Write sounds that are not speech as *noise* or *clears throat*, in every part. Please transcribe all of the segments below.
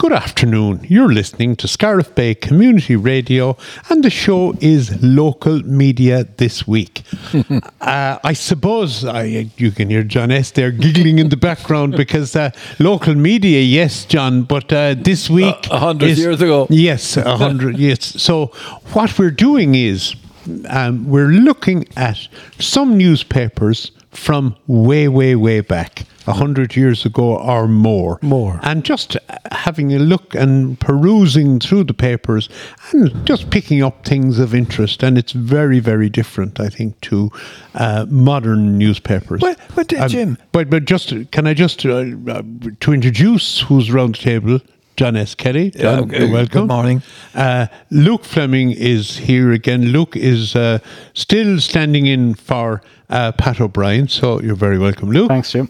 Good afternoon. You're listening to Scariff Bay Community Radio, and the show is Local Media This Week. *laughs* uh, I suppose I, you can hear John S. there giggling in the background because uh, local media, yes, John, but uh, this week. A hundred years ago. Yes, a *laughs* hundred, years. So, what we're doing is um, we're looking at some newspapers from way, way, way back, a hundred years ago or more. More. And just uh, having a look and perusing through the papers and just picking up things of interest. And it's very, very different, I think, to uh, modern newspapers. What- what, uh, Um, Jim? But, but just, can I just, uh, uh, to introduce who's around the table, John S. Kelly. John, Yeah, okay. welcome. Good morning. Uh, Luke Fleming is here again. Luke is uh, still standing in for uh, Pat O'Brien, so you're very welcome, Luke. Thanks, Jim.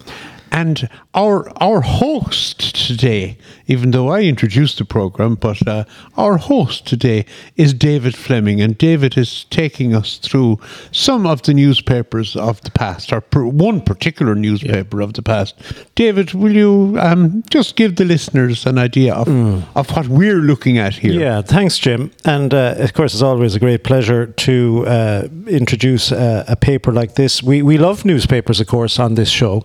And our our host today, even though I introduced the program, but uh, our host today is David Fleming, and David is taking us through some of the newspapers of the past, or per, one particular newspaper of the past. David, will you um, just give the listeners an idea of of what we're looking at here? Yeah, thanks, Jim. And uh, of course, it's always a great pleasure to uh, introduce uh, a paper like this. We, we love newspapers, of course, on this show.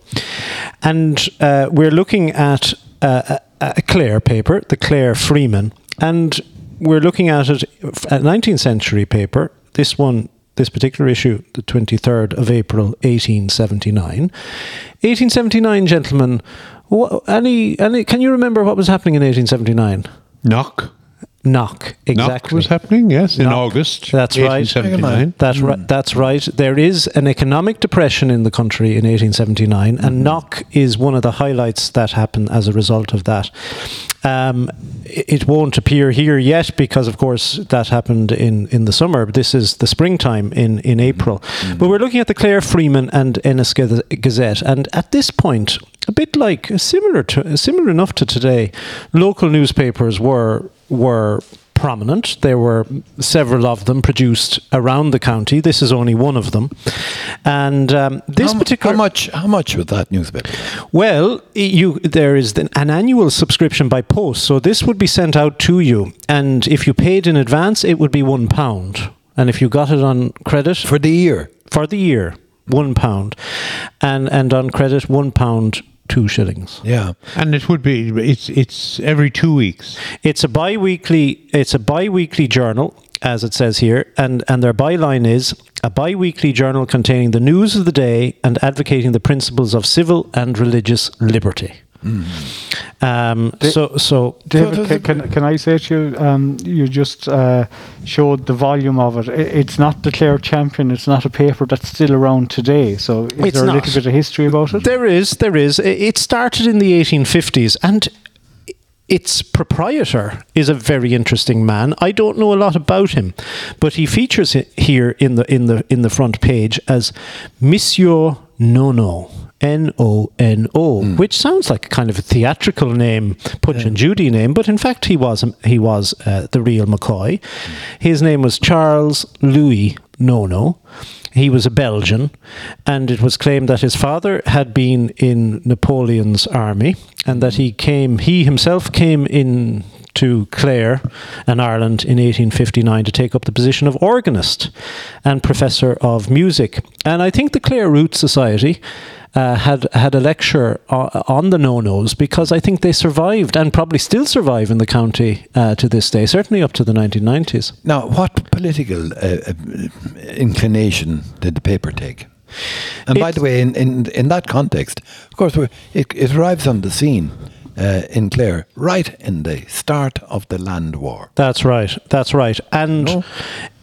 And uh, we're looking at uh, a, a Clare paper, the Clare Freeman. And we're looking at it, a 19th century paper. This one, this particular issue, the 23rd of April, 1879. 1879, gentlemen. wha- Any, any, can you remember what was happening in 1879? Knock. Knock, exactly. Knock was happening, yes, in August. That's right. 1879. That's right. Hmm. That's right. There is an economic depression in the country in 1879, and hmm. knock is one of the highlights that happen as a result of that. Um, it it won't appear here yet because, of course, that happened in, in the summer. This is the springtime in in hmm. April. But we're looking at the Clare Freeman and Ennis Gazette, and at this point, a bit like similar to similar enough to today, local newspapers were were prominent. There were several of them produced around the county. This is only one of them, and um, this how, particular how much? How much was that newspaper? well, you there is an an annual subscription by post, so this would be sent out to you, and if you paid in advance, it would be one pound, and if you got it on credit for the year? for the year, one pound, and and on credit, one pound two shillings. Yeah. And it would be it's it's every two weeks. It's a bi-weekly. It's a bi-weekly journal, as it says here, and and their byline is a bi-weekly journal containing the news of the day and advocating the principles of civil and religious liberty. Um, so so David, ca- can, can I say to you, um, you just uh, showed the volume of it. I- It's not the Clare Champion. It's not a paper that's still around today. So is It's there a not. little bit of history about it? There is, there is. It started in the 1850s, and its proprietor is a very interesting man. I don't know a lot about him, but he features he- here in the in the in the front page as Monsieur Nono. N O N O, hmm. which sounds like a kind of a theatrical name, Punch and Judy name, but in fact he was he was uh, the real McCoy. Hmm. His name was Charles Louis Nono. He was a Belgian, and it was claimed that his father had been in Napoleon's army, and that hmm. he came, he himself came in to Clare and Ireland in 1859 to take up the position of organist and professor of music. And I think the Clare Roots Society uh, had had a lecture on the Nonos because I think they survived and probably still survive in the county uh, to this day, certainly up to the 1990s. Now, what political uh, uh, inclination did the paper take? And by the way, in, in in that context, of course, it, it arrives on the scene uh, in Clare right in the start of the land war. That's right. That's right. And No.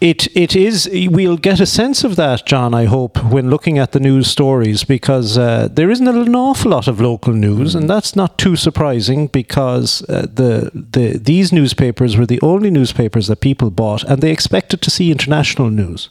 it it is. We'll get a sense of that, John. I hope when looking at the news stories, because uh, there isn't an awful lot of local news, and that's not too surprising because uh, the the these newspapers were the only newspapers that people bought, and they expected to see international news.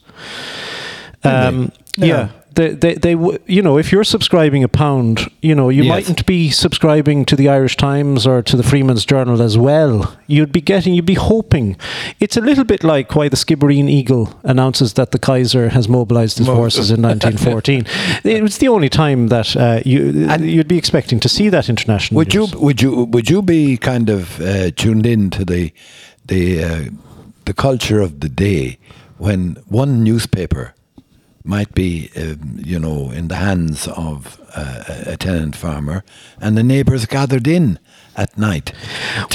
Um, Yeah. yeah. They, they, they, w- you know, if you're subscribing a pound, you know, you Yes. mightn't be subscribing to the Irish Times or to the Freeman's Journal as well. You'd be getting, you'd be hoping. It's a little bit like why the Skibbereen Eagle announces that the Kaiser has mobilized his forces in 1914. *laughs* it was the only time that uh, you And- you'd be expecting to see that international. Would you would you would you be kind of uh, tuned in to the the uh, the culture of the day when one newspaper might be um, you know in the hands of uh, a tenant farmer and the neighbours gathered in at night?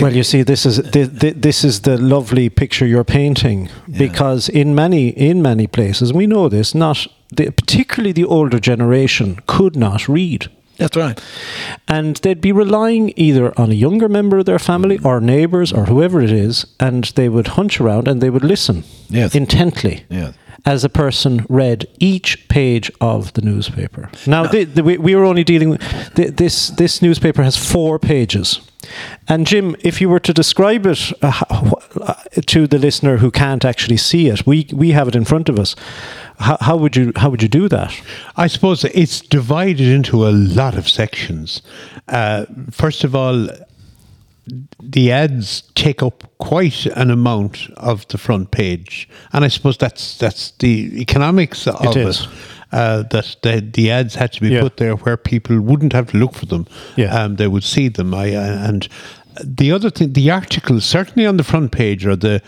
Well, you see, this is this, this is the lovely picture you're painting because in many in many places we know this. Not the, particularly the older generation could not read. that's right. And they'd be relying either on a younger member of their family or neighbours or whoever it is, and they would hunch around and they would listen Yes. intently Yes. As a person read each page of the newspaper. Now, the, the, we, we were only dealing with the, this. This newspaper has four pages, and Jim, if you were to describe it uh, uh, to the listener who can't actually see it, we we have it in front of us. How, how would you how would you do that? I suppose it's divided into a lot of sections. Uh, first of all, the ads take up quite an amount of the front page, and I suppose that's that's the economics of it. is. Uh, that the, the ads had to be Yeah. put there where people wouldn't have to look for them. Yeah. Um, they would see them. I and the other thing, the articles certainly on the front page or the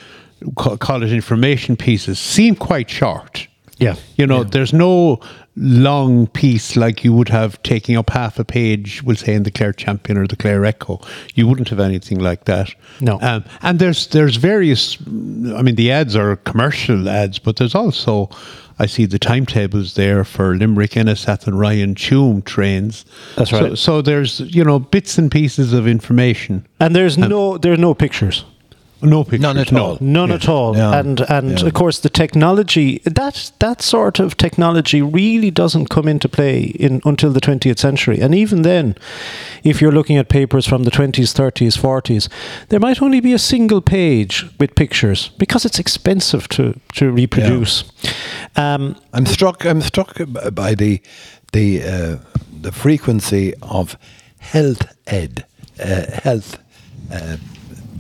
ca- call it information pieces seem quite short. Yeah. You know, there's no long piece like you would have taking up half a page, we'll say in the Clare Champion or the Clare Echo. You wouldn't have anything like that. No. Um, and there's there's various. I mean, the ads are commercial ads, but there's also. I see the timetables there for Limerick, Enniseth, and Ryan Tuam trains. That's So, right. so there's you know bits and pieces of information. And there's no there's no pictures. No pictures. None at no. all. None Yeah. at all. Yeah. And and Yeah. of course the technology that that sort of technology really doesn't come into play in until the 20th century. And even then, if you're looking at papers from the 20s, 30s, 40s, there might only be a single page with pictures because it's expensive to to reproduce. Um, I'm struck. I'm struck by the the uh, the frequency of health ed, uh, health. Uh,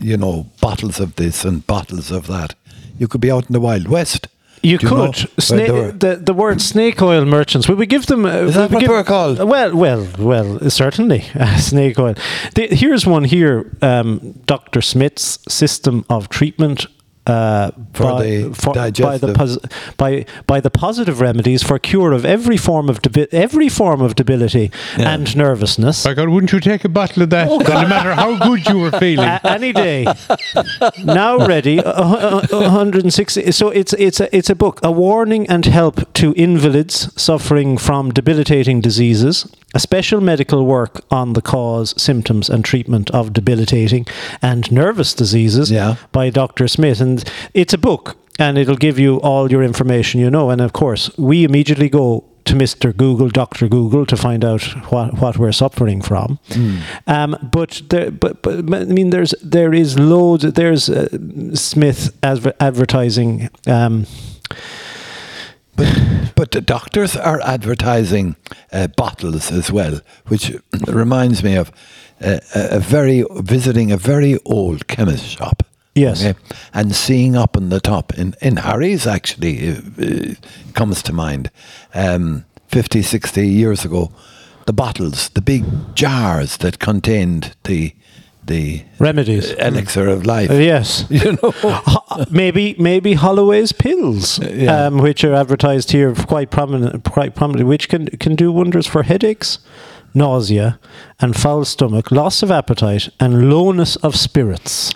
you know, bottles of this and bottles of that. You could be out in the Wild West. You Do could. Sna- the the word snake oil merchants. Will we give them? Uh, Is that we what give- they're called? Well, well, well. Certainly, *laughs* uh, snake oil. The, here's one here. Um, Doctor Smith's system of treatment. Uh, For by, the for- by the pos- by by the positive remedies for cure of every form of debi- every form of debility Yeah. and nervousness. By God, wouldn't you take a bottle of that? Oh, no matter how good you were feeling. A- any day. now ready. Uh, uh, uh, 160. So it's it's a it's a book, a warning and help to invalids suffering from debilitating diseases. A special medical work on the cause, symptoms, and treatment of debilitating and nervous diseases Yeah. by Dr. Smith. And it's a book, and it'll give you all your information you know. And of course, we immediately go to Mr. Google, Dr. Google, to find out what, what we're suffering from. Um, but there, but, but I mean, there's there is loads. There's uh, Smith adver- advertising. Um, But the doctors are advertising uh, bottles as well, which reminds me of uh, a very visiting a very old chemist shop. Yes. and seeing up on the top in in Harry's actually uh, uh, comes to mind. Um, 50, 60 years ago, the bottles, the big jars that contained the the remedies. elixir of life. Uh, yes. *laughs* You know, *laughs* maybe maybe Holloway's pills, yeah. um, which are advertised here quite prominent, quite prominently, which can can do wonders for headaches, nausea, and foul stomach, loss of appetite, and lowness of spirits.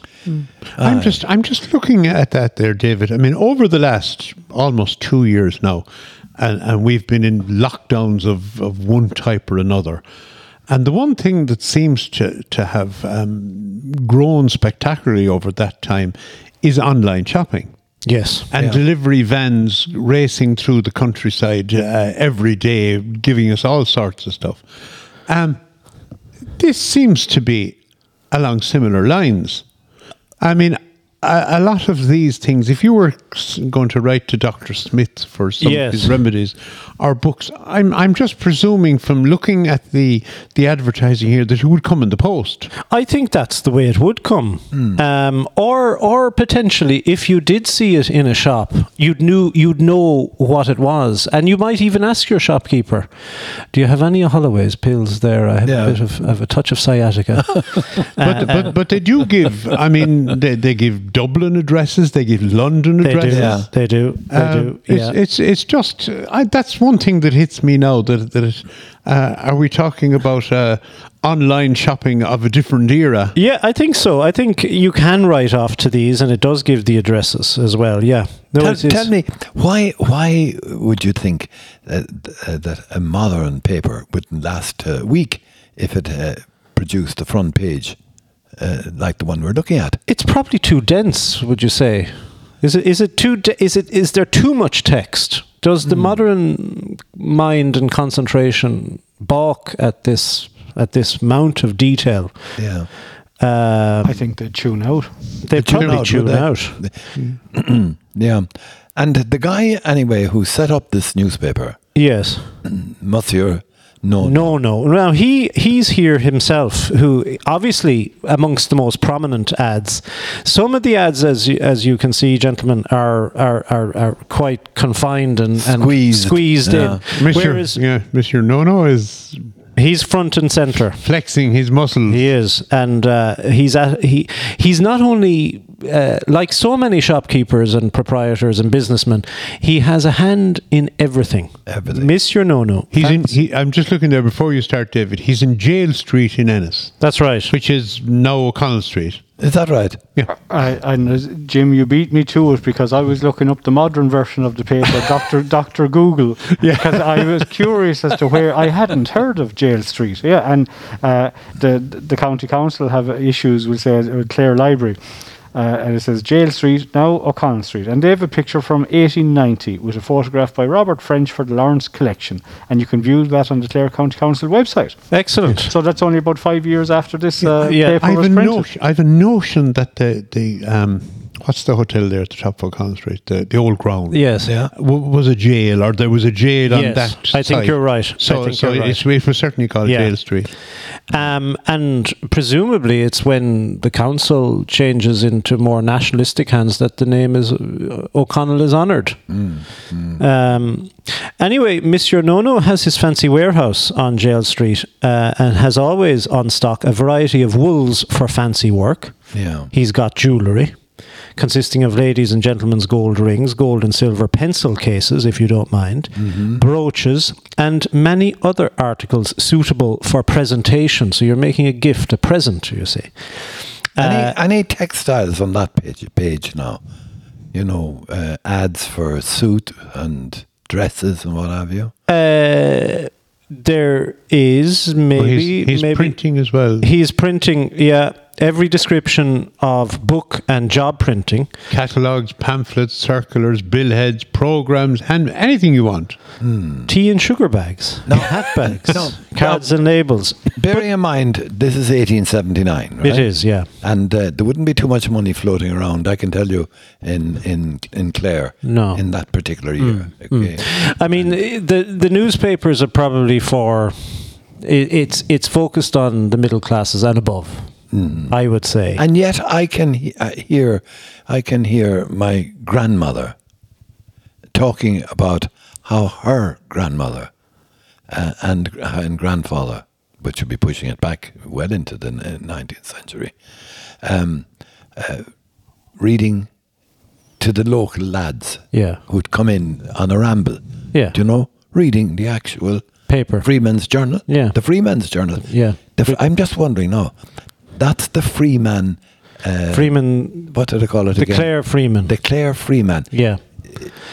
I'm just I'm just looking at that there, David. I mean, over the last almost two years now, and, and we've been in lockdowns of, of one type or another. And the one thing that seems to, to have um, grown spectacularly over that time is online shopping. Yes. And Yeah. delivery vans racing through the countryside uh, every day, giving us all sorts of stuff. Um, this seems to be along similar lines. I mean, a, a lot of these things, if you were going to write to Dr. Smith for some Yes. of his remedies or books, I'm I'm just presuming from looking at the the advertising here that it would come in the post. I think that's the way it would come, um, or or potentially if you did see it in a shop, you'd knew you'd know what it was, and you might even ask your shopkeeper, "Do you have any Holloway's pills there? I have Yeah. a bit of, of a touch of sciatica." *laughs* But but but they do give. I mean, they, they give Dublin addresses. They give London addresses. they do. Yeah. they do, they Um, do. Yeah. it's it's just uh, I, that's one thing that hits me now that that it, uh, are we talking about uh, online shopping of a different era? Yeah, I think so. I think you can write off to these, and it does give the addresses as well. Yeah. No, tell, it's- it's- tell me why why would you think that, uh, that a modern paper wouldn't last a week if it uh, produced the front page uh, like the one we're looking at? It's probably too dense. Would you say? Is it? Is it too? De- is it? Is there too much text? Does the modern mind and concentration balk at this at this amount of detail? Yeah. Um, I think they tune out. they tune probably out, tune would they? out. *clears throat* Yeah. And the guy, anyway, who set up this newspaper, Yes. *clears throat* Monsieur No. No, no. Now he he's here himself, who obviously amongst the most prominent ads. Some of the ads, as you, as you can see, gentlemen, are are, are, are quite confined and, and Squeezed. squeezed Yeah. in. Monsieur, Whereas yeah, Monsieur Nono is he's front and center. flexing his muscles. He is, and uh, he's at, he he's not only uh, like so many shopkeepers and proprietors and businessmen. He has a hand in everything. Everything. Monsieur Nono. He's in. He, I'm just looking there before you start, David. He's in Jail Street in Ennis, That's right. which is now O'Connell Street. Is that right? Yeah. I, and Jim, you beat me to it because I was looking up the modern version of the paper, *laughs* Doctor Doctor Google, because I was *laughs* curious as to where I hadn't heard of Jail Street. Yeah, and uh, the the county council have issues with say with Clare Library. Uh, and it says Jail Street, now O'Connell Street. And they have a picture from 1890 with a photograph by Robert French for the Lawrence Collection. And you can view that on the Clare County Council website. Excellent. So that's only about five years after this uh, Yeah, paper I have was a printed. notion. I have a notion that the the um, what's the hotel there at the top of O'Connell Street? The the old ground. Yes. Yeah. W- was a jail, or there was a jail on Yes, that. I think site. you're right. I So, think so you're right. it's, it was certainly called Yeah. Jail Street. Um, and presumably, it's when the council changes into more nationalistic hands that the name is uh, O'Connell is honoured. Um, anyway, Monsieur Nono has his fancy warehouse on Jail Street uh, and has always on stock a variety of wools for fancy work. Yeah. He's got jewellery consisting of ladies' and gentlemen's gold rings, gold and silver pencil cases, if you don't mind, brooches, and many other articles suitable for presentation. So you're making a gift, a present, you see. Any, Uh, any textiles on that page, page now? You know, uh, ads for suit and dresses and what have you? uh, there is But maybe he's he's maybe printing as well. he's printing. Yeah, every description of book and job printing. Catalogs, pamphlets, circulars, billheads, programs, and anything you want. Hmm. Tea and sugar bags, No. *laughs* hat bags, No. cards and labels. Bearing in mind, this is 1879, right? It is, yeah. And uh, there wouldn't be too much money floating around, I can tell you, in in in Clare No. in that particular year. Hmm. Okay. Hmm. I mean, the the newspapers are probably for i it's it's focused on the middle classes and above. I would say. And yet, I can he- I hear, I can hear my grandmother talking about how her grandmother uh, and and grandfather, which would be pushing it back well into the nineteenth century, um, uh, reading to the local lads Yeah. who'd come in on a ramble. Yeah. Do you know, reading the actual Paper. Freeman's Journal. Yeah. the Freeman's Journal. Yeah. Fr- I'm just wondering now. That's the Freeman. Uh, Freeman, What do they call it the again? Clare Freeman. The Clare Freeman. yeah.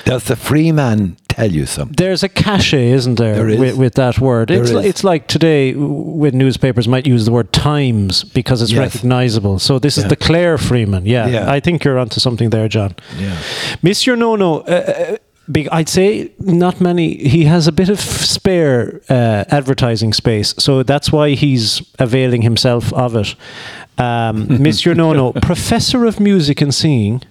Does the Freeman tell you something? There's a cachet, isn't there, There is. With, with that word? There it's, is. li- it's like today when newspapers might use the word Times because it's Yes. recognizable. So this is Yeah. the Clare Freeman. Yeah, Yeah. I think you're onto something there, John. Yeah. Monsieur Nono, uh, big, I'd say not many. He has a bit of spare uh, advertising space, so that's why he's availing himself of it. Um, *laughs* Mr. Nono, Professor of Music and Singing,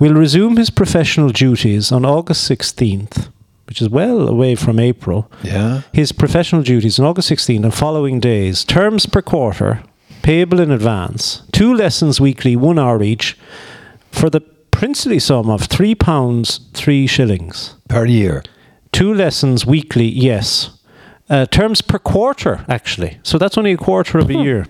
will resume his professional duties on August 16th, which is well away from April. Yeah. His professional duties on August 16th and following days, terms per quarter, payable in advance, two lessons weekly, one hour each, for the princely sum of £3, 3 shillings. Per year. Two lessons weekly, yes. Uh, terms per quarter, actually. So that's only a quarter of a year.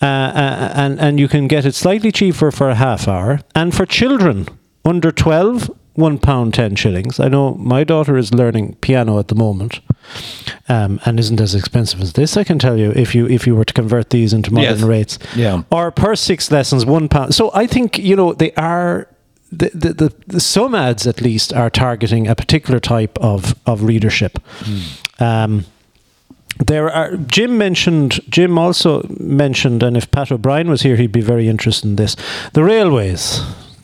Uh, uh, and, and you can get it slightly cheaper for a half hour. And for children under 12, one pound ten shillings. I know my daughter is learning piano at the moment, um, and isn't as expensive as this. I can tell you if you if you were to convert these into modern Yes. rates. Yeah. Or per six lessons, one pound. So I think you know they are. The, the, the, the some ads at least are targeting a particular type of, of readership. Um, there are Jim mentioned Jim also mentioned and if Pat O'Brien was here he'd be very interested in this the railways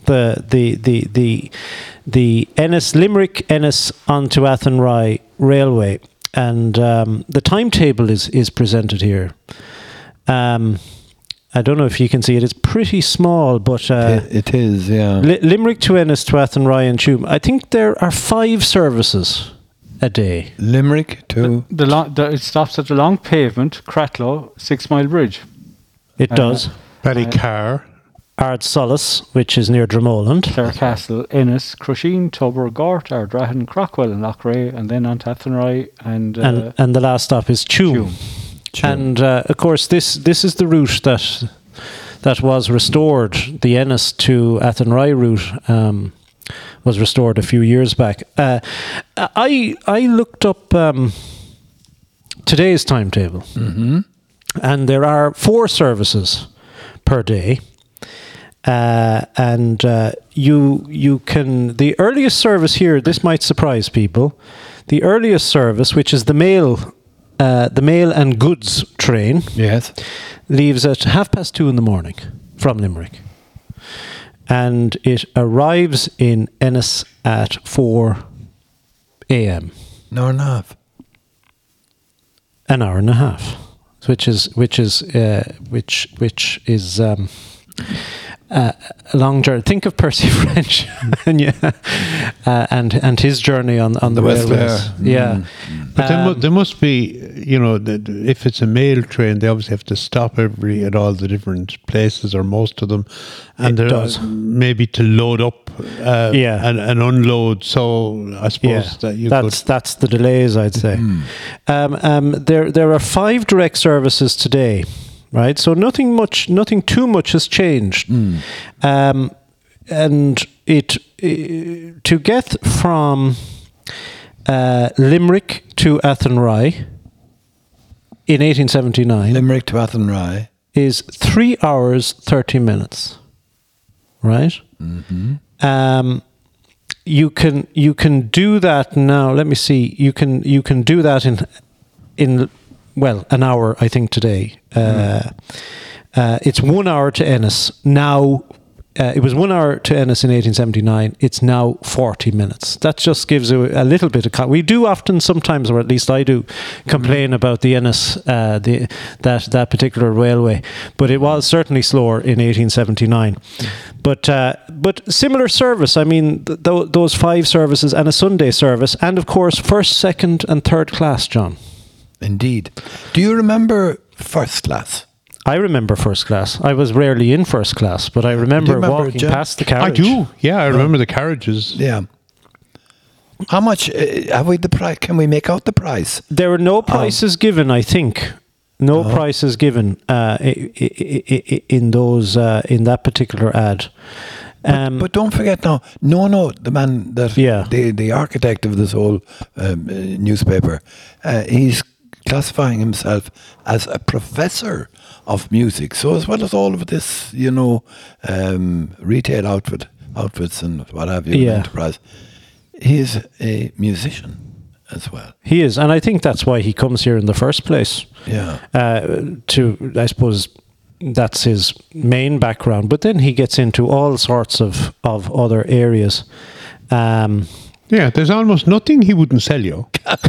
the the the the the Ennis Limerick Ennis onto Athenry railway. And um, the timetable is is presented here. Um, I don't know if you can see it it's pretty small but uh, it, it is, yeah. Li- Limerick to Ennis to Athenry and Tuam I think there are five services a day Limerick to. The, long, the it stops at the long pavement, Cratloe, Six Mile Bridge. it Uh, does Ballycar. Ard Solis, which is near Dromoland. Clarecastle, Ennis, Crusheen, Tubber, Gort, Ardrahan, Craughwell, and Lochray, and then on to Athenry and, uh, and and the last stop is Tuam. Tuam. And uh, of course, this this is the route that that was restored. The Ennis to Athenry route um, was restored a few years back. Uh, I I looked up um, today's timetable, and there are four services per day. Uh, and uh, you you can the earliest service here. This might surprise people. The earliest service, which is the mail, uh, the mail and goods train, Yes. leaves at half past two in the morning from Limerick, and it arrives in Ennis at four a.m. An hour and a half. An hour and a half, which is which is uh, which which is. Um, uh, a long journey. Think of Percy *laughs* French, and *laughs* yeah, uh, and and his journey on on the, West railways. Clare. Yeah, But there, mu- Um, there must be, you know, if it's a mail train, they obviously have to stop every at all the different places or most of them, and It there does. maybe to load up, uh, Yeah. and, and unload. So I suppose yeah, that you that's could. that's the delays, I'd say. Um, um, there there are five direct services today, right? So nothing much, nothing too much has changed, um, and it uh, to get from uh, Limerick to Athenry in 1879 Limerick to Athenry. is three hours thirty minutes, right? Um, you can you can do that now. Let me see. You can you can do that in in well an hour. I think today. Uh, uh, it's one hour to Ennis now. Uh, it was one hour to Ennis in 1879. It's now 40 minutes. That just gives you a little bit of. Con- we do often, sometimes, or at least I do, complain about the Ennis, uh, the that that particular railway, but it was certainly slower in 1879. But uh, but similar service. I mean, th- th- those five services and a Sunday service, and of course, first, second, and third class. John, Indeed. Do you remember first class? I remember first class. I was rarely in first class, but I remember, remember, walking Jim? past the carriage. I do. Yeah, I remember the carriages. Yeah. How much uh, have we the price? Can we make out the price? There were no prices given, I think. No Oh. prices given uh, i- i- i- i- in those uh, in that particular ad. Um, but don't forget now, no, no, the man that Yeah. the the architect of this whole um, uh, newspaper, uh, he's classifying himself as a professor of music. So as well as all of this, you know, um, retail outfit outfits and what have you, Yeah. enterprise, he is a musician as well. he is, and I think that's why he comes here in the first place. Yeah. Uh, to I suppose that's his main background, but then he gets into all sorts of of other areas. Um, Yeah, there's almost nothing he wouldn't sell you. *laughs*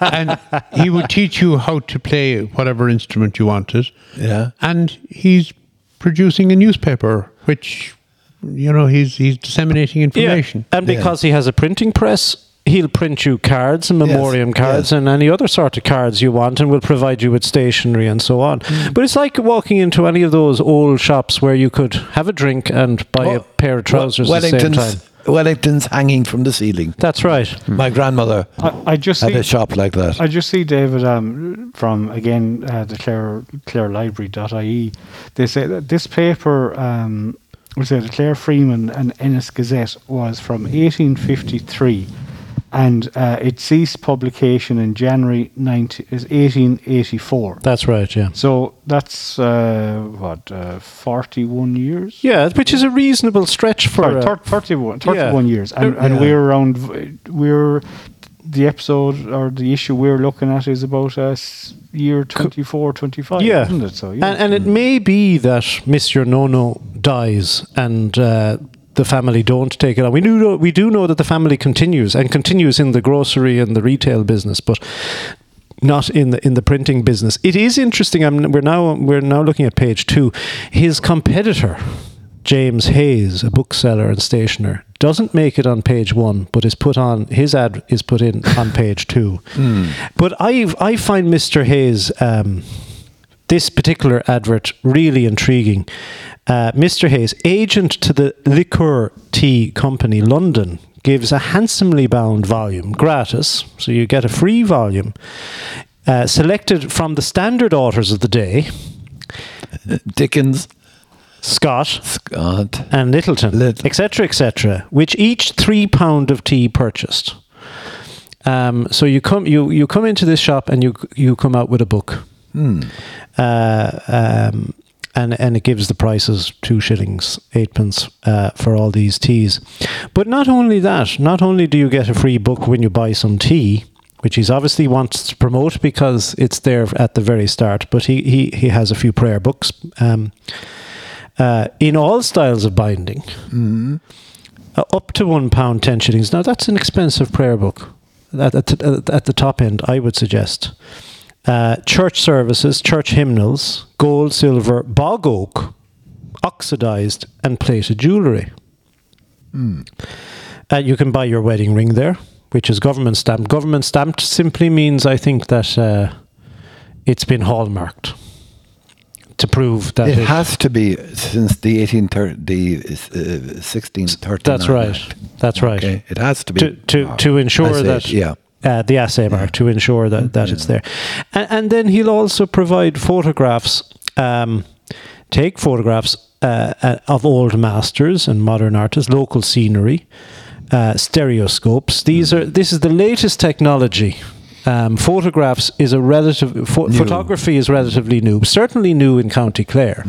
and he would teach you how to play whatever instrument you wanted. Yeah. And he's producing a newspaper, which you know he's he's disseminating information. Yeah. And because he has a printing press, he'll print you cards and memoriam cards yes. and any other sort of cards you want and will provide you with stationery and so on. Mm. But it's like walking into any of those old shops where you could have a drink and buy a pair of trousers at the same time. Wellington's hanging from the ceiling. That's right. My grandmother I, I just had see, a shop like that. I just see David um, from again uh, the Clare Clare Library.ie. They say that this paper, um, we say the Clare Freeman and Ennis Gazette, was from 1853, and uh, it ceased publication in January 19, is 1884. That's right, yeah. So that's uh, what uh, 41 years. Yeah, which is a reasonable stretch for. Sorry, thir- 31, 31 yeah. years, and, and yeah. we're around. We're the episode or the issue we're looking at is about uh, year 24, 25, yeah. isn't it? So yeah. And, and it may be that Monsieur Nono dies and uh, the family don't take it on. We do know, we do know that the family continues and continues in the grocery and the retail business, but not in the in the printing business. It is interesting. I'm, we're now we're now looking at page two. His competitor, James Hayes, a bookseller and stationer, doesn't make it on page one, but is put on his ad is put in on page two. But I I find Mr. Hayes. Um, this particular advert really intriguing. Uh, Mr. Hayes, agent to the Liqueur Tea Company London, gives a handsomely bound volume gratis, so you get a free volume uh, selected from the standard authors of the day Dickens, Scott Scott. and Littleton, Lit- etc., etc., which each three pound of tea purchased. Um, so you come you you come into this shop and you you come out with a book. Uh, um, and and it gives the prices two shillings eightpence uh, for all these teas. But not only that, not only do you get a free book when you buy some tea, which he's obviously wants to promote because it's there at the very start. But he he, he has a few prayer books um, uh, in all styles of binding, uh, up to one pound ten shillings. Now that's an expensive prayer book. At, at, at the top end, I would suggest uh, church services, church hymnals, gold, silver, bog oak, oxidized, and plated jewellery. Uh, you can buy your wedding ring there, which is government stamped. Government stamped simply means, I think, that uh, it's been hallmarked to prove that It it- has to be since the 1830, the uh, 1639. That's right. That's right. Okay, it has to be to to to ensure that yeah. Uh, the assay mark to ensure that, that it's there, and, and then he'll also provide photographs. Um, take photographs uh, uh, of old masters and modern artists, local scenery, uh, stereoscopes. These are this is the latest technology. Um, photographs is a relative pho- photography is relatively new, certainly new in County Clare,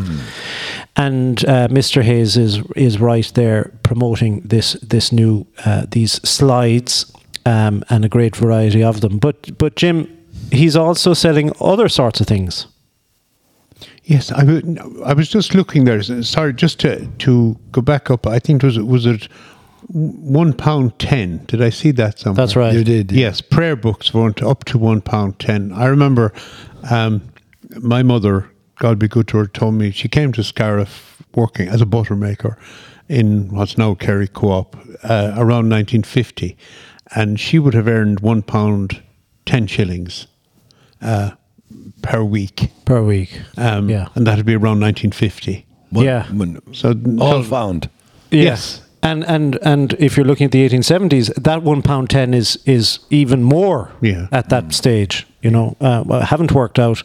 and uh, Mr. Hayes is is right there promoting this this new uh, these slides um, and a great variety of them. But but Jim, he's also selling other sorts of things. Yes, I, would- I was just looking there. Sorry, just to to go back up. I think it was was it one pound ten? Did I see that somewhere? That's right. You did. yeah. Yes, prayer books weren't up to one pound ten. I remember um, my mother, God be good to her, told me she came to Scariff working as a butter maker in what's now Kerry Co-op uh, around 1950, and she would have earned one pound ten shillings uh, per week, per week. um, yeah. and that'd be around 1950. When- Yeah. when- So all so- found. Yes. And and and if you're looking at the 1870s, that one pound ten is is even more Yeah. at that stage. You know, uh, I haven't worked out.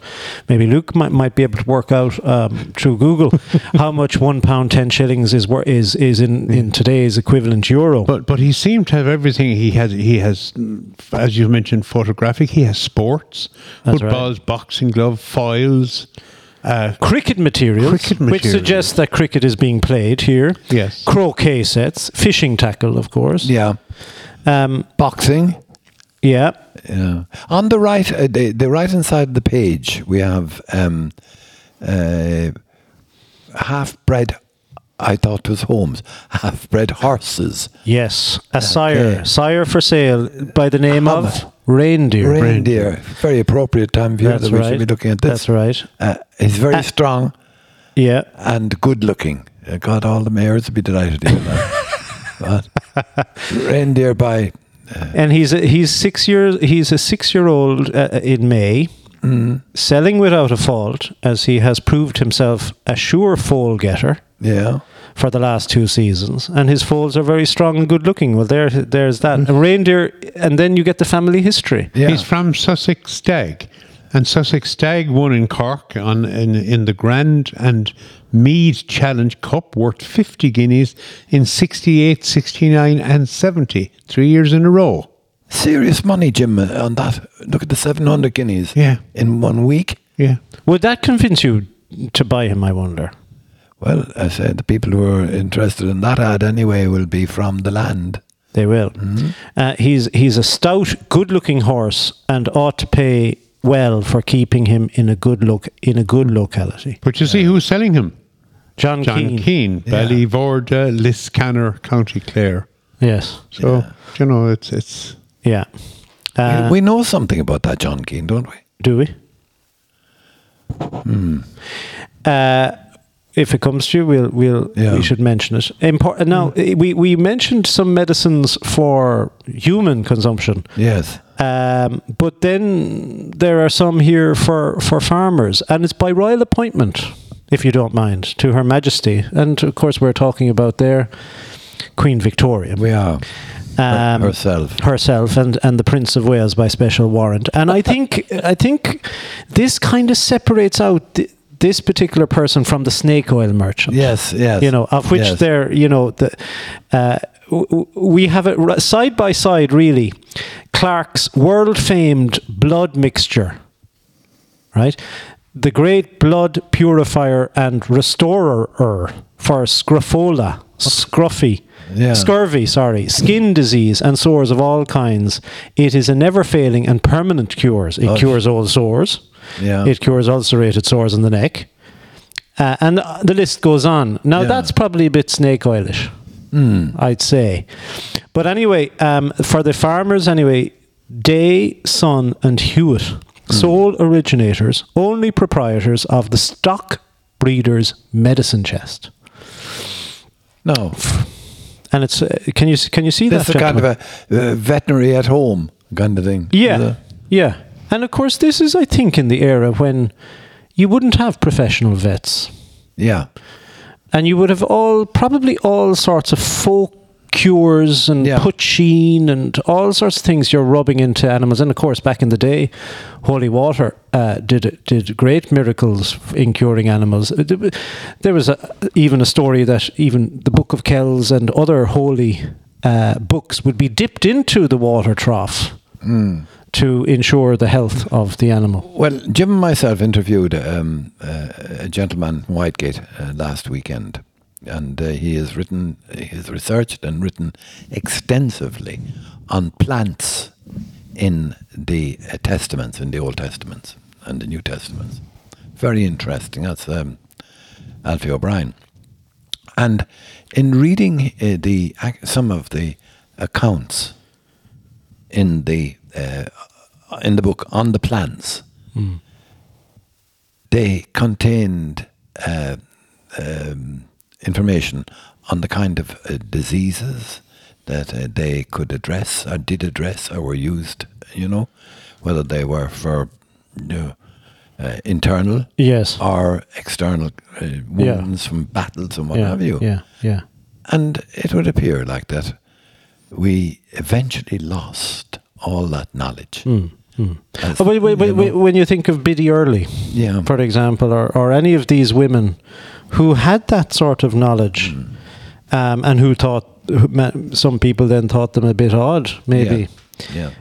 Maybe Luke might, might be able to work out um, through Google *laughs* how much one pound ten shillings is wor- is is in, in today's equivalent euro. But but he seemed to have everything. He has he has, mm, as you mentioned, photographic. He has sports, That's right. footballs, boxing glove, foils. Uh, cricket materials, Cricket which suggests that cricket is being played here. Yes. Croquet sets, fishing tackle, of course. Yeah. Um, Boxing. yeah. Yeah. On the right, uh, the, the right hand side of the page, we have um, uh, half bred. I thought was homes. Half bred horses. Yes. A sire, Okay. sire for sale by the name of reindeer. Reindeer. Very appropriate time of year That's that we right. should be looking at this. That's right. Uh, he's very Uh, strong. Yeah. and good looking. Uh, God, all the mayors would be delighted to hear that. *laughs* But reindeer by And he's a, he's six years. He's a six-year-old uh, in May, selling without a fault, as he has proved himself a sure foal getter yeah. for the last two seasons. And his foals are very strong and good-looking. Well, there, there's that. A reindeer, and then you get the family history. Yeah. He's from Sussex Stag. And Sussex Stag won in Cork on in, in the Grand and Mead Challenge Cup worth 50 guineas in 68, 69 and 70, three years in a row. Serious money, Jim, uh, on that. Look at the 700 guineas Yeah. in one week. Yeah. Would that convince you to buy him? I wonder. Well, I said the people who are interested in that ad anyway will be from the land. They will. Uh, he's he's a stout, good-looking horse, and ought to pay well for keeping him in a good look in a good locality. But you see who's selling him? John, Keane. John Keane. Keane, Yeah. Ballyvorda, Liscannor, County Clare. Yes. So, you know, it's it's Yeah. Uh, we know something about that John Keane, don't we? do we? Hmm. Uh, if it comes to you, we'll we'll Yeah. we should mention it. Import- now we we mentioned some medicines for human consumption. Yes. Um, but then there are some here for, for farmers, and it's by royal appointment, if you don't mind, to Her Majesty. And of course, we're talking about there Queen Victoria We are. Um, herself. herself, and, and the Prince of Wales by special warrant. And I think I think this kind of separates out. This particular person from the snake oil merchant Yes, yes. you know, of which yes. they're, you know, the, uh, we have it side by side, really. Clarke's world famed blood mixture, right? The great blood purifier and restorer for scrofula, scruffy, Yeah. scurvy, sorry, skin disease and sores of all kinds. It is a never failing and permanent cures. It Oh. cures all sores. Yeah. It cures ulcerated sores in the neck. Uh, and uh, the list goes on. Now, Yeah. that's probably a bit snake oilish, I'd say. But anyway, um, for the farmers, anyway, Day, Son, and Hewitt, sole originators, only proprietors of the stock breeders medicine chest. No. And it's uh, can you can you see This that? kind of a uh, veterinary at home kind of thing. Yeah, yeah. And of course, this is, I think, in the era when you wouldn't have professional vets. Yeah. and you would have all probably all sorts of folk cures and Yeah. poitín and all sorts of things you're rubbing into animals. And of course, back in the day, holy water uh, did did great miracles in curing animals. Uh, There was a, even a story that even the Book of Kells and other holy uh, books would be dipped into the water trough to ensure the health of the animal. Well, Jim and myself interviewed um, uh, a gentleman from Whitegate uh, last weekend, and uh, he has written, he has researched and written extensively on plants in the uh, Testaments, in the Old Testaments and the New Testaments. Very interesting. That's um, Alfie O'Brien. And in reading uh, the some of the accounts in the in the book on the plants, they contained uh, um, information on the kind of uh, diseases that uh, they could address or did address or were used. You know, whether they were for you know, uh, internal Yes. or external uh, Yeah. wounds from battles and what yeah, have you. Yeah, yeah. And it would appear like that we eventually lost all that knowledge. Wait, wait, wait, you know, when you think of Biddy Early, Yeah. for example, or, or any of these women who had that sort of knowledge Mm. um, and who thought, who some people then thought them a bit odd, maybe. Yeah.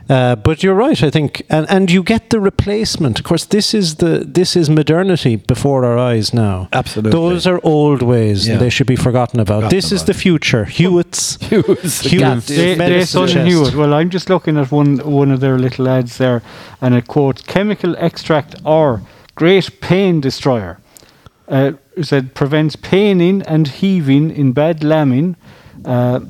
Uh, but you're right, I think, and and you get the replacement. Of course, this is the this is modernity before our eyes now. Absolutely. those are old ways. Yeah. and They should be forgotten about. Forgotten this is the future. *laughs* Hewitt's. Hewitt's. Hewitt's They- They. Hewitt. Well, I'm just looking at one one of their little ads there, and it quotes chemical extract or great pain destroyer. Uh, it said prevents paining and heaving in bad lambing. Uh,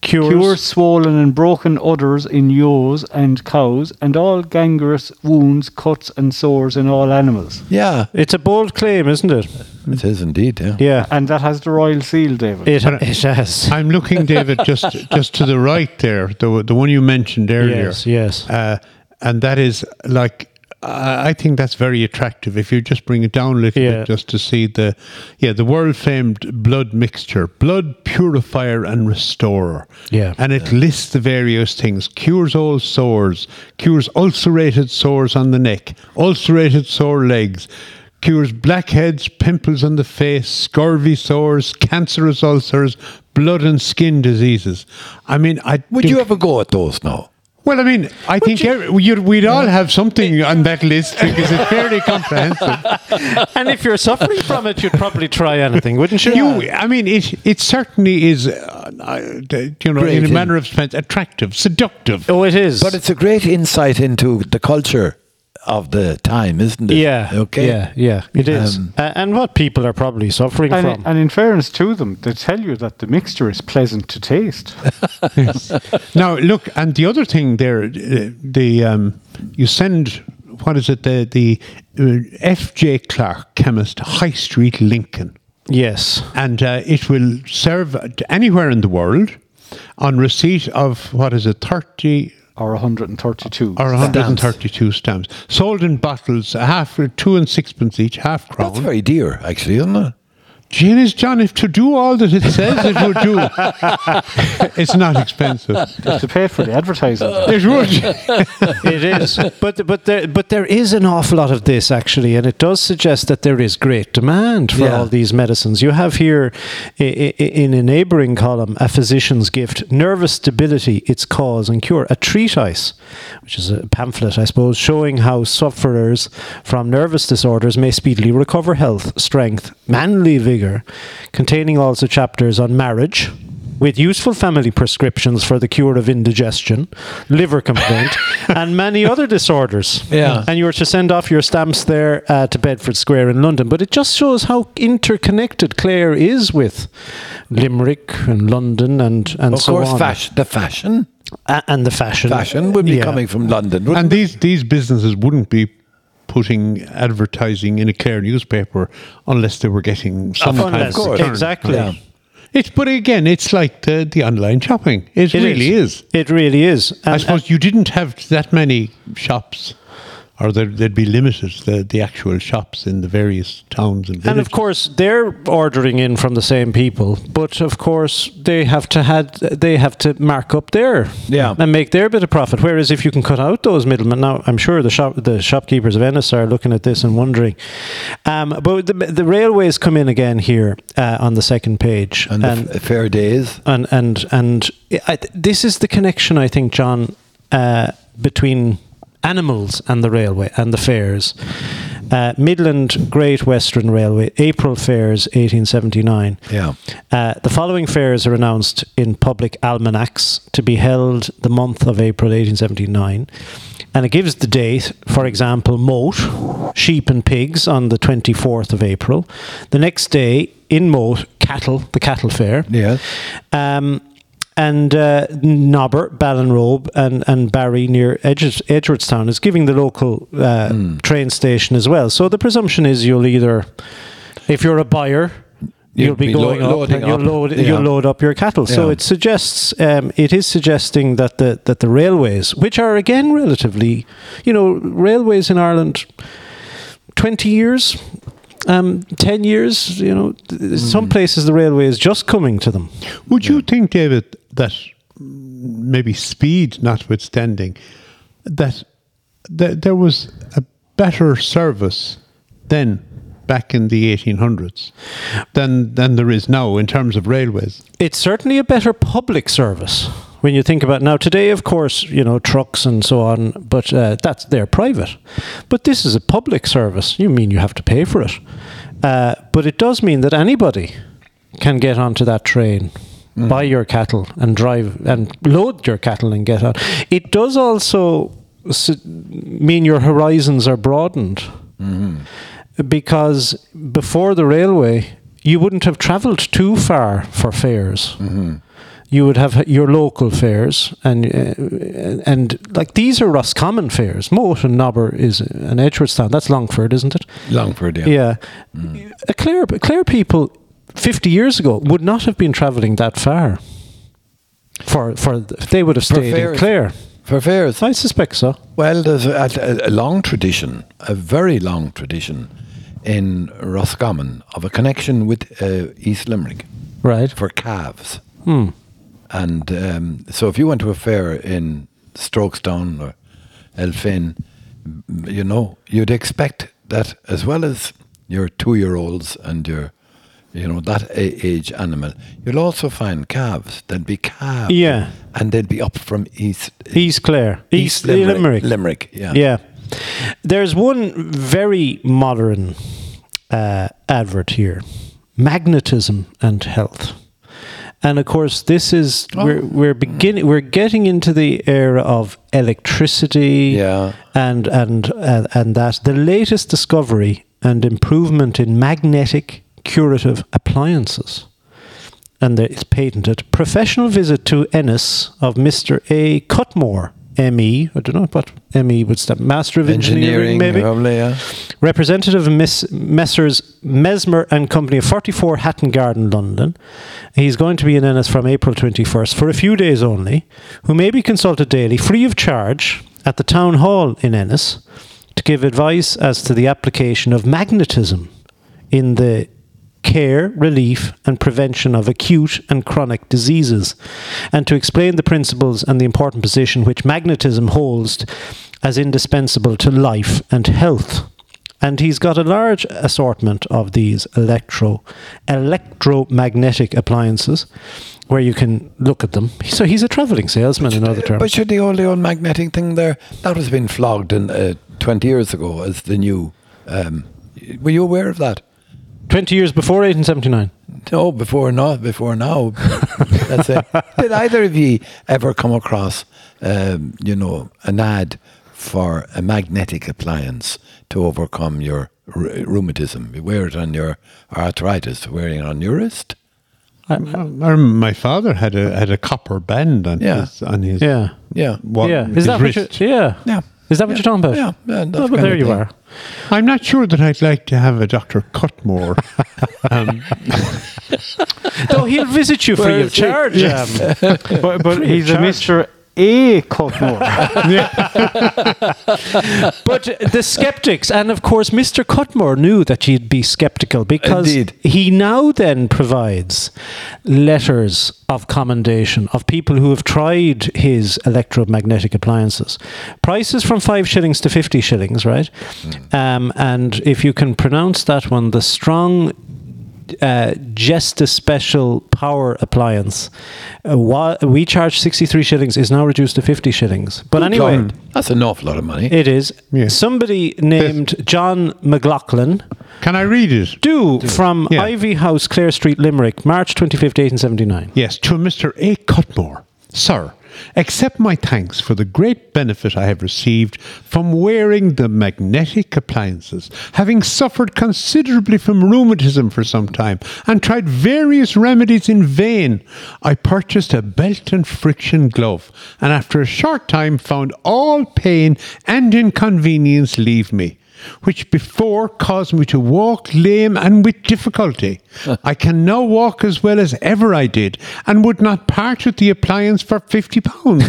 Cures. cures swollen and broken udders in ewes and cows, and all gangrenous wounds, cuts, and sores in all animals. Yeah. It's a bold claim, isn't it? It is indeed. Yeah. Yeah, And that has the royal seal, David. it, it has. I'm looking, David, just just to the right there, the the one you mentioned *laughs* earlier. Yes, yes. Uh, and that is like. I I think that's very attractive. If you just bring it down a little Yeah. bit, just to see the, yeah, the world famed blood mixture, blood purifier and restorer. Yeah. and it lists the various things: cures all sores, cures ulcerated sores on the neck, ulcerated sore legs, cures blackheads, pimples on the face, scurvy sores, cancerous ulcers, blood and skin diseases. I mean, I Would you have a go at those now? Well, I mean, I think every, you'd, we'd all have something on that list because it's fairly comprehensive. *laughs* and if you're suffering from it, you'd probably try anything, wouldn't you? You, I mean, it it certainly is, uh, uh, you know, Great, in a manner of speech, attractive, seductive. oh, it is. But it's a great insight into the culture of the time, isn't it? yeah, Okay. yeah, yeah. It is, Um, A- and what people are probably suffering and, from. and in fairness to them, they tell you that the mixture is pleasant to taste. *laughs* *laughs* Now, look, and the other thing there, uh, the um, you send what is it? The the uh, F. J. Clarke chemist, High Street, Lincoln. yes, and uh, it will serve anywhere in the world on receipt of what is it 30 or 132. or 132 stamps sold in bottles a half two and sixpence each half crown That's very dear, actually, isn't it? Gin John if to do all that it says it would do *laughs* it's not expensive Just to pay for the advertising. *laughs* it would *laughs* it is. But but there but there is an awful lot of this actually, and it does suggest that there is great demand for Yeah. all these medicines. You have here i- i- in a neighbouring column a physician's gift: nervous stability, its cause and cure. A treatise, which is a pamphlet, I suppose, showing how sufferers from nervous disorders may speedily recover health, strength, manly vigour, containing also chapters on marriage with useful family prescriptions for the cure of indigestion, liver complaint, *laughs* and many other disorders. Yeah. And you were to send off your stamps there uh, to Bedford Square in London. But it just shows how interconnected Clare is with Limerick and London and, and Of so course, on. fash- the fashion. A- and the fashion. Fashion would be Yeah. coming from London. wouldn't and these these businesses wouldn't be putting advertising in a Clare newspaper unless they were getting some kind Unless- of course. return. Exactly. Yeah. It's but again, it's like the, the online shopping. It, It really is. It really is. I And- suppose uh, you didn't have that many shops, or there, they'd be limited the the actual shops in the various towns and villages. And of course, they're ordering in from the same people, but of course they have to had they have to mark up their Yeah. and make their bit of profit. Whereas if you can cut out those middlemen, now I'm sure the shop the shopkeepers of Ennis are looking at this and wondering. Um, but the the railways come in again here uh, on the second page, And, the f- fair days. and and and I, this is the connection I think, John, uh, between animals and the railway and the fairs. Uh, Midland Great Western Railway, April Fairs, 1879. Yeah. Uh, the following fairs are announced in public almanacs to be held the month of April 1879. And it gives the date, for example, Moate, sheep and pigs on the 24th of April. The next day, in Moate, cattle, the cattle fair. Yes. Um, and uh, Nobber, Ballinrobe, and, and Barry near Edge- Edgeworthstown is giving the local uh, train station as well. So the presumption is you'll either, if you're a buyer, You'll you'll be be lo- going up and you'll up. load Yeah. you'll load up your cattle. So it suggests um, it is suggesting that the that the railways, which are again relatively, you know, railways in Ireland, twenty years. Um, 10 years, you know, th- some places the railway is just coming to them. Would you think, David, that maybe speed notwithstanding, that th- there was a better service then, back in the 1800s, than than there is now in terms of railways? it's certainly a better public service when you think about it. now today of course you know trucks and so on but uh, that's they're private but this is a public service you mean you have to pay for it uh, but it does mean that anybody can get onto that train Mm. buy your cattle and drive and load your cattle and get out. it does also mean your horizons are broadened mm-hmm. because before the railway, you wouldn't have travelled too far for fares. Mm-hmm. you would have your local fairs, and uh, and like these are Roscommon fairs. Moate and Nobber is an Edgeworthstown. That's Longford, isn't it? Longford, yeah. Yeah. Mm. A Clare, Clare people 50 years ago would not have been travelling that far. For, for they would have stayed in. Clare. For fairs. I suspect so. Well, there's a, a, a long tradition, a very long tradition in Roscommon of a connection with uh, East Limerick Right. for calves. Hmm. And um, so if you went to a fair in Strokestown or Elphin, you know, you'd expect that as well as your two-year-olds and your, you know, that age animal, you'll also find calves. There'd be calves. Yeah. And they'd be up from East... East Clare. East, Limerick. Limerick, yeah. Yeah. There's one very modern uh, advert here magnetism and health. And of course, this is we're we're beginning we're getting into the era of electricity, Yeah. and and uh, and that the latest discovery and improvement in magnetic curative appliances, and there- it's patented. Professional visit to Ennis of Mr. A. Cutmore, ME. I don't know what ME would stand. Master of Engineering, Engineering, maybe. probably, yeah. Representative of Miss, Messrs. Mesmer and Company of 44 Hatton Garden, London. He's going to be in Ennis from April 21st for a few days only, who may be consulted daily, free of charge, at the Town Hall in Ennis to give advice as to the application of magnetism in the care, relief, and prevention of acute and chronic diseases, and to explain the principles and the important position which magnetism holds as indispensable to life and health. And he's got a large assortment of these electro electromagnetic appliances where you can look at them. So he's a travelling salesman in other terms. But should the old, old magnetic thing there, that was been flogged in, uh, 20 years ago as the new. Um, were you aware of that? 20 years before 1879. No, before now. Before now. *laughs* That's it. Did either of you ever come across, um, you know, an ad for a magnetic appliance to overcome your r- rheumatism? You wear it on your arthritis, wearing it on your wrist. I, I remember my father had a had a copper band on Yeah. his on his Yeah. Yeah. wa- yeah. his Is that what wrist. you, yeah. Yeah. Is that what you're talking about? Yeah, yeah, that Oh, but there you thing. are. I'm not sure that I'd like to have a Dr. Cutmore. *laughs* um, *laughs* No, he'll visit you free Where of is he? charge. Um, *laughs* But, but Free of he's a charge. A. Cutmore. *laughs* *laughs* but the skeptics, and of course, Mr. Cutmore knew that you'd be skeptical because Indeed. he now then provides letters of commendation of people who have tried his electromagnetic appliances. Prices from five shillings to 50 shillings, right? Um, and if you can pronounce that one, the strong uh, a Special Power Appliance. Uh, wa- we charge 63 shillings, is now reduced to 50 shillings. But anyway, God, that's an awful lot of money. it is. Yeah. Somebody named John McLaughlin, can I read it? do from Yeah. Ivy House, Clare Street, Limerick, March 25th, 1879. Yes, to Mr. A. Cutmore. Sir, accept my thanks for the great benefit I have received from wearing the magnetic appliances, having suffered considerably from rheumatism for some time and tried various remedies in vain. I purchased a belt and friction glove, and after a short time found all pain and inconvenience leave me which before caused me to walk lame and with difficulty. *laughs* I can now walk as well as ever I did, and would not part with the appliance for fifty pounds.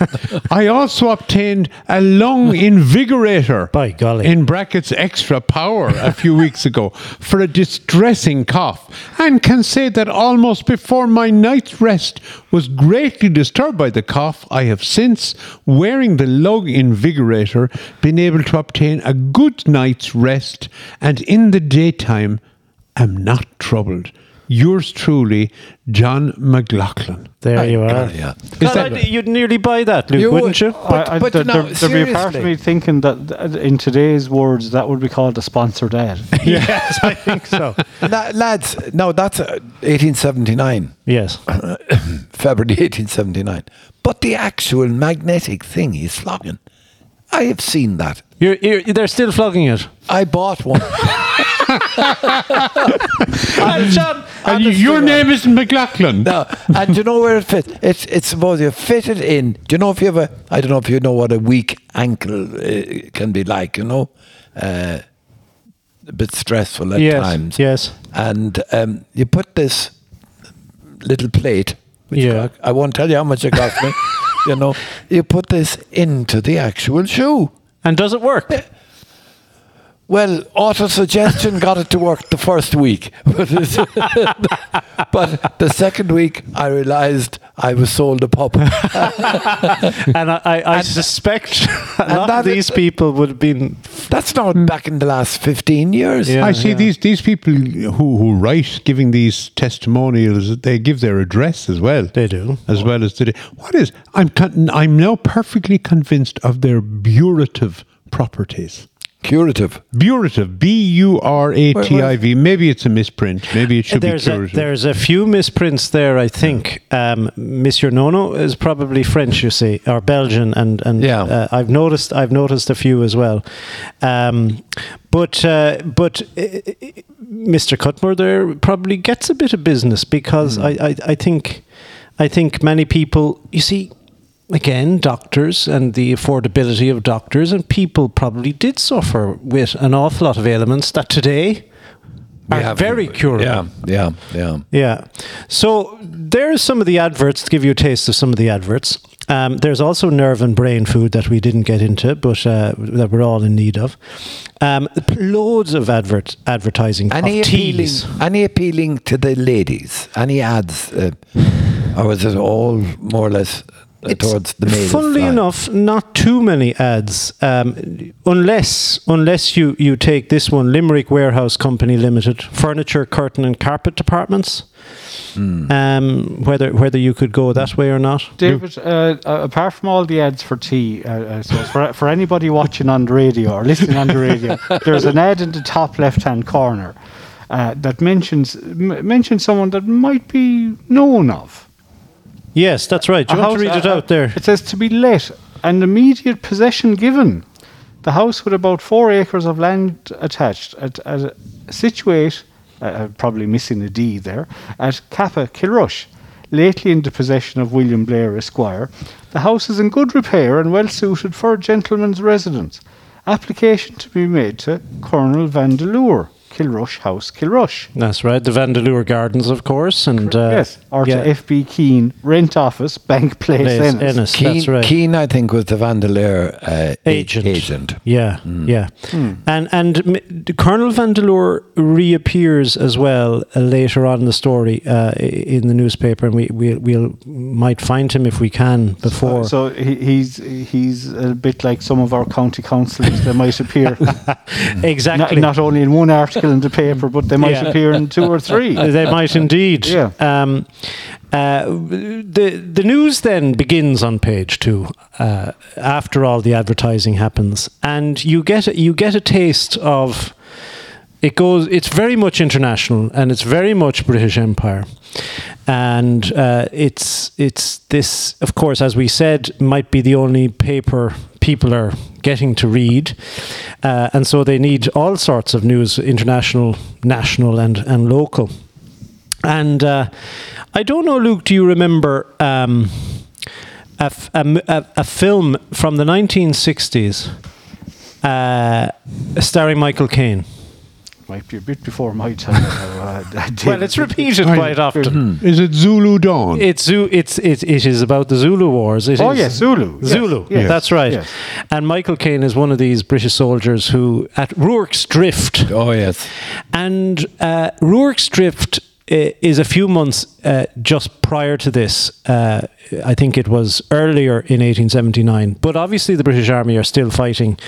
*laughs* I also obtained a lung invigorator, By golly. in brackets extra power, a few weeks ago for a distressing cough, and can say that almost before my night's rest was greatly disturbed by the cough, I have since, wearing the lung invigorator, been able to obtain a good night's rest, and in the daytime am not troubled. Yours truly, John McLaughlin. There you are. God, yeah. God, that- I'd- you'd nearly buy that, Luke, You wouldn't would. you? But- I, I, but there, now, there- there'd be a part of seriously. me thinking that in today's words that would be called a sponsored ad. *laughs* *laughs* yes, I think so. *laughs* La- lads, no, that's uh, 1879, Yes. *coughs* February 1879. But the actual magnetic thing he's flogging, I have seen that. You're, you're, they're still flogging it. I bought one. *laughs* And John, And you- your name isn't McLaughlin. No, and do you know where it fits? It's it's supposed you fit it in. Do you know if you have a? I don't know if you know what a weak ankle uh, can be like. You know, uh, a bit stressful at yes, times. yes, And um, you put this little plate. Which Yeah. I, I won't tell you how much it cost me. *laughs* You know, you put this into the actual shoe. And does it work? Well, auto suggestion got it to work the first week, *laughs* *laughs* but, the second week I realised I was sold a pup. *laughs* and I, I, I suspect a lot that of is- these people would have been. That's not hmm. back in the last fifteen years. Yeah. I see these these people who who write giving these testimonials. They give their address as well. They do. as well as the. What is? I'm con- I'm now perfectly convinced of their burative properties. Curative. Burative, B U R A T I V. Maybe it's a misprint. Maybe it should There's be a, curative. there's a few misprints there, I think. Um, Monsieur Nono is probably French, you see, or Belgian, and and Yeah. uh, I've noticed I've noticed a few as well. Um, but uh, but uh, Mr. Cutmore there probably gets a bit of business because Hmm. I, I I think I think many people you see. Again, doctors and the affordability of doctors, and people probably did suffer with an awful lot of ailments that today are have- very curable. Yeah, yeah, yeah. Yeah. So there's some of the adverts to give you a taste of some of the adverts. Um, there's also nerve and brain food that we didn't get into, but uh, that we're all in need of. Um, loads of advert advertising Any of appealing, teas. any appealing to the ladies? Any ads, uh, or was it all more or less towards the male? Funnily side? enough, not too many ads, um, unless unless you, you take this one, Limerick Warehouse Company Limited, furniture, curtain, and carpet departments. Hmm. Um, whether whether you could go that way or not. David, uh, uh, apart from all the ads for tea, uh, I suppose for, for anybody watching on the radio or listening on the radio, *laughs* there's an ad in the top left-hand corner uh, that mentions m- mentions someone that might be known of. Yes, that's right. Do you A want to house- read it uh, out there? It says to be let and immediate possession given. The house with about four acres of land attached, at, at situate, uh, uh, probably missing a D there, at Cappa Kilrush, lately in the possession of William Blair Esquire. The house is in good repair and well suited for a gentleman's residence. Application to be made to Colonel Vandeleur, Kilrush House, Kilrush. That's right. The Vandeleur Gardens, of course, and uh, yes, or yeah, to FB Keane, Rent Office, Bank Place, Place Ennis. Ennis, Keane, that's right. Keane, I think, was the Vandeleur uh, agent. agent. Yeah, Hmm. yeah. And and m- Colonel Vandeleur reappears as well uh, later on in the story uh, in the newspaper, and we we we'll might find him if we can before. So he, he's he's a bit like some of our county councillors. that might appear *laughs* not, exactly. not only in one article in the paper, but they might Yeah. appear in two or three. *laughs* they might indeed. Yeah. Um, uh, the the news then begins on page two uh, after all the advertising happens, and you get you get a taste of it goes. It's very much international, and it's very much British Empire, and uh, it's it's this. Of course, as we said, might be the only paper people are getting to read, uh, and so they need all sorts of news, international, national, and and local. And uh, I don't know, Luke. Do you remember um, a, a- a film from the 1960s uh, starring Michael Caine? Might be a bit before my time. *laughs* uh, Well, it's repeated I- quite often. Is it Zulu Dawn? It's Zu- it's it, it is about the Zulu Wars. It Oh is- yes, Zulu. Zulu. yes, That's right. yes. And Michael Caine is one of these British soldiers who at Rorke's Drift Oh yes, And uh, Rorke's Drift is a few months uh, just prior to this. Uh, I think it was earlier in 1879. But obviously, the British Army are still fighting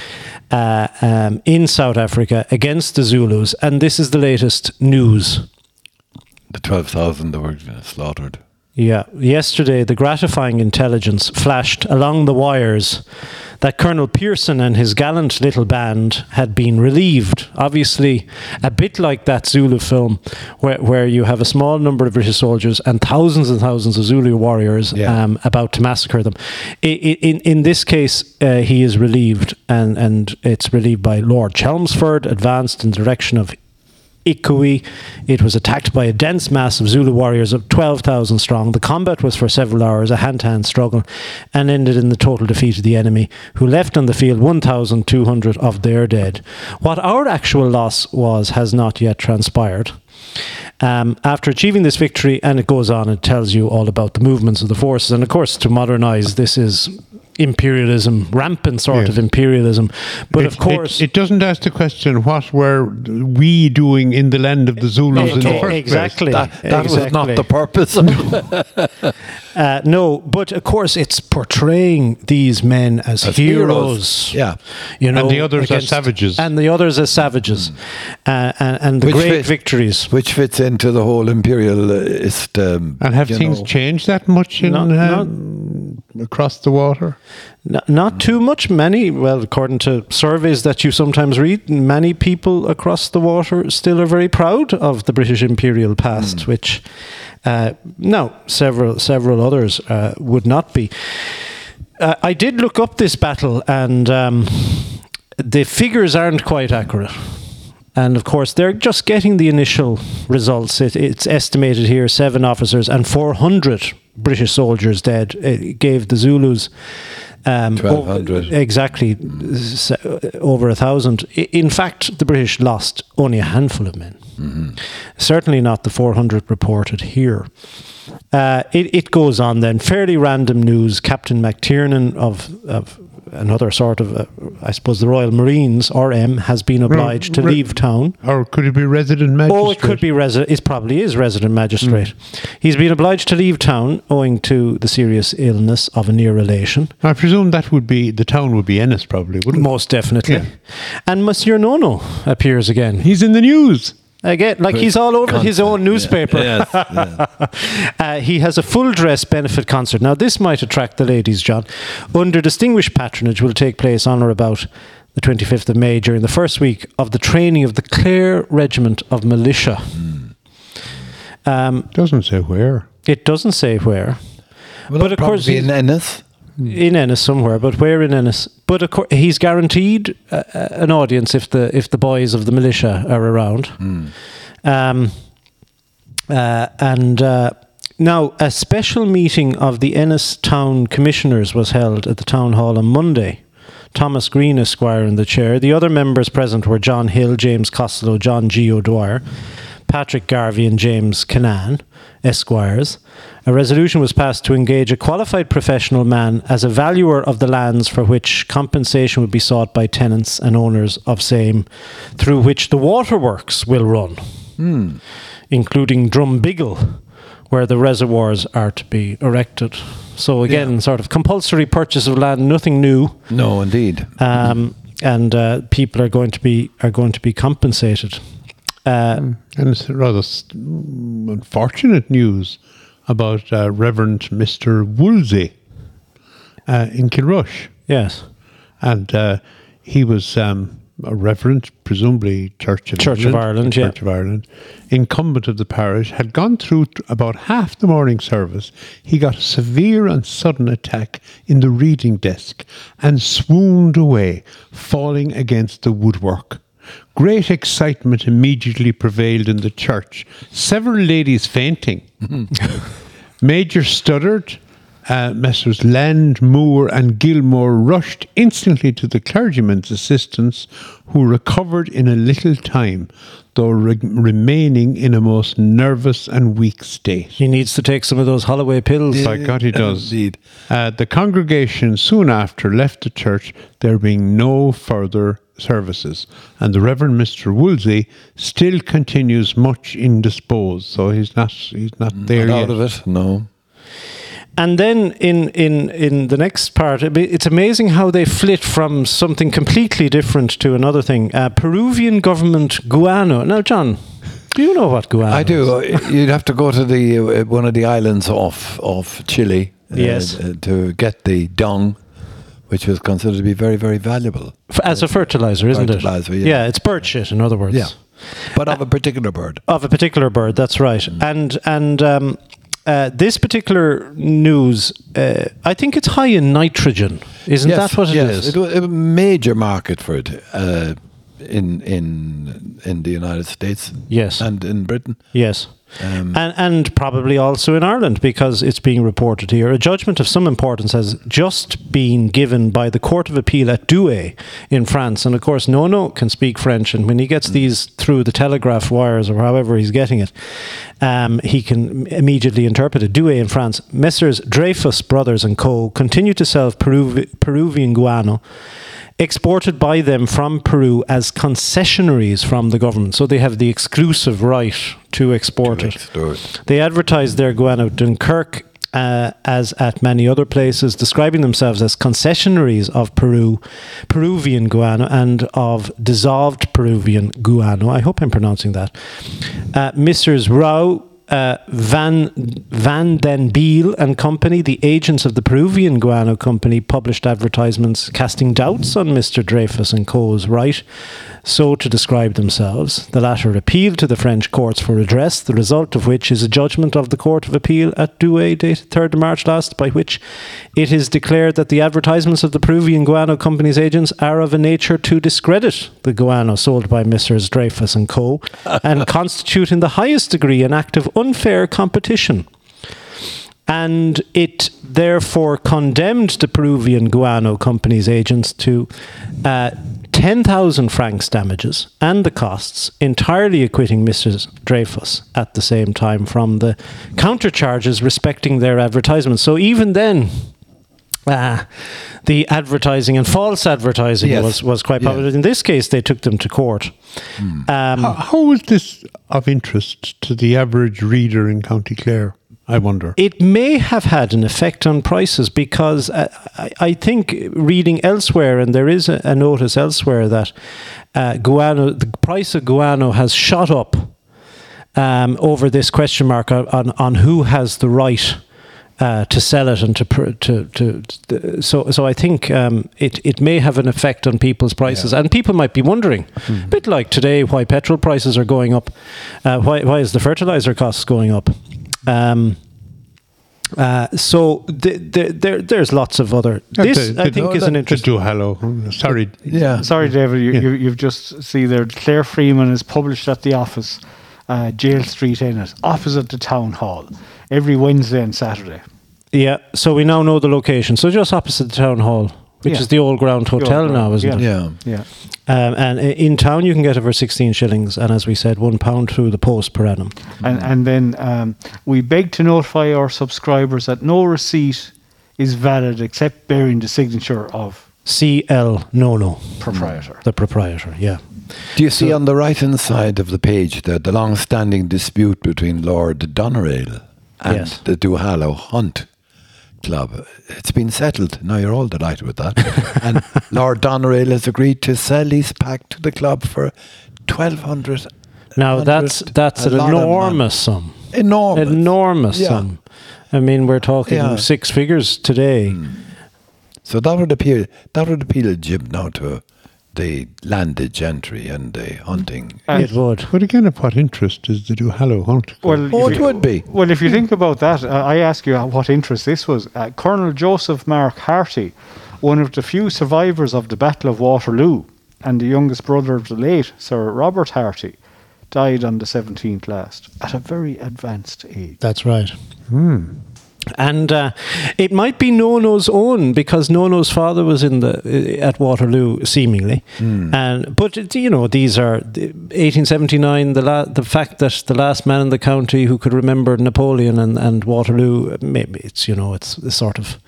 uh, um, in South Africa against the Zulus. And this is the latest news. the twelve thousand that were slaughtered. Yeah, yesterday the gratifying intelligence flashed along the wires that Colonel Pearson and his gallant little band had been relieved. Obviously, a bit like that Zulu film, where, where you have a small number of British soldiers and thousands and thousands of Zulu warriors Yeah. um, about to massacre them. I- I- In, in this case, uh, he is relieved, and, and it's relieved by Lord Chelmsford, advanced in the direction of Ikui. It was attacked by a dense mass of Zulu warriors of 12,000 strong. The combat was for several hours, a hand to hand struggle, and ended in the total defeat of the enemy, who left on the field 1,200 of their dead. What our actual loss was has not yet transpired. Um, after achieving this victory, and it goes on, it tells you all about the movements of the forces. And of course, to modernize, this is imperialism, rampant sort Yes. of imperialism. But It- of course, it, it doesn't ask the question what were we doing in the land of the Zulus in the first exactly. place. That, that was not the purpose. *laughs* Uh, no, but of course, it's portraying these men as, As heroes. heroes, yeah. you know, And the others as savages. and the others as savages, uh, and, and the Which great fit- victories. Which fits into the whole imperialist. Um, And have things know, changed that much in Not- um, across the water? N- not too much. Many, well, according to surveys that you sometimes read, many people across the water still are very proud of the British imperial past, Hmm. which uh, no, several several others uh, would not be. Uh, I did look up this battle, and um, the figures aren't quite accurate. And of course, they're just getting the initial results. It, it's estimated here seven officers and 400 British soldiers dead. It gave the Zulus. Um, 1,200. o- exactly, over a thousand. In fact, the British lost only a handful of men. Certainly not the 400 reported here. Uh, it, it goes on then. Fairly random news. Captain McTiernan of, of another sort of, uh, I suppose, the Royal Marines, RM, has been obliged to re- leave town. Or could it be resident magistrate? Oh, it could be resident. It probably is resident magistrate. He's been obliged to leave town owing to the serious illness of a near relation. I presume that would be the town would be Ennis, probably, wouldn't it? Most definitely. Yeah. And Monsieur Nono appears again. He's in the news. Again, like he's all over his own newspaper. Yes, *laughs* yeah. Uh, he has a full dress benefit concert. Now, this might attract the ladies, John. Under distinguished patronage, will take place on or about the 25th of May during the first week of the training of the Clare Regiment of Militia. Um, Doesn't say where. it doesn't say where. Well, But of course probably in Ennis. In Ennis somewhere, but where in Ennis? But of course, he's guaranteed uh, uh, an audience if the if the boys of the militia are around. Um, uh, and uh, now a special meeting of the Ennis Town Commissioners was held at the town hall on Monday. Thomas Green, Esquire, in the chair. The other members present were John Hill, James Costello, John G. O'Dwyer, Patrick Garvey, and James Canan, Esquires. A resolution was passed to engage a qualified professional man as a valuer of the lands for which compensation would be sought by tenants and owners of same, through which the waterworks will run, including Drumbiggle, where the reservoirs are to be erected. So again, sort of compulsory purchase of land, nothing new No, indeed. um, and uh, people are going to be are going to be compensated. Uh, And it's rather s- mm, unfortunate news about uh, Reverend Mr. Woolsey uh, in Kilrush. Yes, And uh, he was um, a reverend, presumably Church of Church of England, Ireland, yeah. Church of Ireland, incumbent of the parish, had gone through t- about half the morning service. He got a severe and sudden attack in the reading desk and swooned away, falling against the woodwork. Great excitement immediately prevailed in the church. Several ladies fainting. *laughs* Major Studdert, Uh, Messrs. Land, Moore, and Gilmore rushed instantly to the clergyman's assistance, who recovered in a little time, though re- remaining in a most nervous and weak state. he needs to take some of those Holloway pills. By God, he does. Indeed. Uh, the congregation soon after left the church, there being no further services, and the Reverend Mr. Woolsey still continues much indisposed, so he's not he's not there Not yet. out of it. No. And then in in in the next part, it's amazing how they flit from something completely different to another thing. Uh, Peruvian government guano. Now, John, do you know what guano? I is? do. You'd have to go to the uh, one of the islands off of Chile. uh, Yes. uh, to get the dung, which was considered to be very, very valuable. As a fertilizer, isn't Fertilizer, it? yeah. it's bird shit. In other words, Yeah. But of a particular bird. of a particular bird. That's right. And and um, uh, this particular news, uh, I think it's high in nitrogen. Isn't that what it is? It was a major market for it. Uh, in in in the United States. Yes. and in Britain. Yes. Um, and, and probably also in Ireland because it's being reported here. A judgment of some importance has just been given by the Court of Appeal at Douai in France. And of course, Nono can speak French. And when he gets these through the telegraph wires or however he's getting it, um, he can immediately interpret it. Douai in France. Messrs. Dreyfus Brothers and Co. continue to sell Peruvi- Peruvian guano exported by them from Peru as concessionaries from the government. So they have the exclusive right to export to it. it. They advertise their guano Dunkirk uh, as at many other places, describing themselves as concessionaries of Peru, Peruvian guano and of dissolved Peruvian guano. I hope I'm pronouncing that. Uh, Messrs. Rao, uh, Van Van den Biel and Company, the agents of the Peruvian guano company, published advertisements casting doubts on Mr. Dreyfus and Co.'s right so to describe themselves. The latter appealed to the French courts for redress, the result of which is a judgment of the Court of Appeal at Douai, dated 3rd of March last, by which it is declared that the advertisements of the Peruvian guano company's agents are of a nature to discredit the guano sold by Messrs. Dreyfus and Co. and *laughs* constitute in the highest degree an act of unfair competition and it therefore condemned the Peruvian guano company's agents to uh, 10,000 francs damages and the costs, entirely acquitting Mrs. Dreyfus at the same time from the countercharges respecting their advertisements. So even then, uh, the advertising and false advertising Yes. was, was quite Yeah. popular. In this case, they took them to court. Um, How, how is this of interest to the average reader in County Clare? I wonder. It may have had an effect on prices because uh, I, I think reading elsewhere, and there is a, a notice elsewhere that uh, guano, the price of guano has shot up um, over this question mark on, on, on who has the right. Uh, to sell it and to, pr- to to to so so I think um, it it may have an effect on people's prices and people might be wondering a bit like today why petrol prices are going up uh, why why is the fertilizer costs going up um, uh, so th- th- there, there's lots of other. This The- I think is the- an the interesting. Duhallow. Sorry. Yeah, Sorry, David, you, Yeah. you, you've just see there. Clare Freeman is published at the office, uh, Jail Street Ennis, opposite the town hall, every Wednesday and Saturday. Yeah. So we now know the location. So just opposite the town hall, which Yeah. is the old ground hotel Ground, now, isn't yeah. it? yeah. Yeah. Um, and in town you can get it for 16 shillings, and as we said, one pound through the post per annum. And, and then um, we beg to notify our subscribers that no receipt is valid except bearing the signature of CL Nono, proprietor. the proprietor. Yeah. Do you see on the right hand side of the page the, the long standing dispute between Lord Doneraile and Yes. the Duhallow Hunt Club? It's been settled. Now you're all delighted with that. *laughs* and Lord Doneraile has agreed to sell his pack to the club for twelve hundred. Now that's that's an lot of money. enormous sum. Enormous. Enormous Yeah. sum. I mean, we're talking Yeah. six figures today. Hmm. So that would appeal. That would appeal, Jim, now to the landed gentry and the hunting. And- it would. But again, of what interest is the Duhallow hunt? Well, Oh, it you- would be. Well, if you think about that, uh, I ask you uh, what interest this was. Uh, Colonel Joseph Mark Harty, one of the few survivors of the Battle of Waterloo, and the youngest brother of the late Sir Robert Harty, died on the 17th last at a very advanced age. That's right. And uh, it might be Nono's own because Nono's father was in the at Waterloo, seemingly. And but you know these are 1879. The la- the fact that the last man in the county who could remember Napoleon and, and Waterloo, maybe it's you know it's the sort of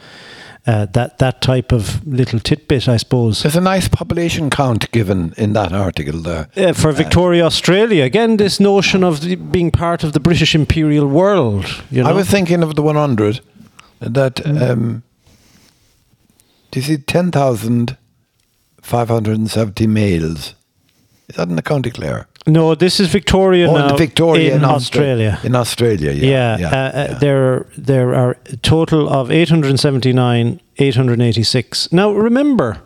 uh, that that type of little tidbit, I suppose. There's a nice population count given in that article there. Uh, for Victoria, Australia, again, this notion of the, being part of the British imperial world. You know? I was thinking of the 100 that. Um, do you see 10,570 males? Is that in the County Clare? no, this is Victoria Oh, now in Victoria in Austra- Australia. In Australia, Yeah, yeah. uh, uh, there are, there are a total of 879, 886. Now remember,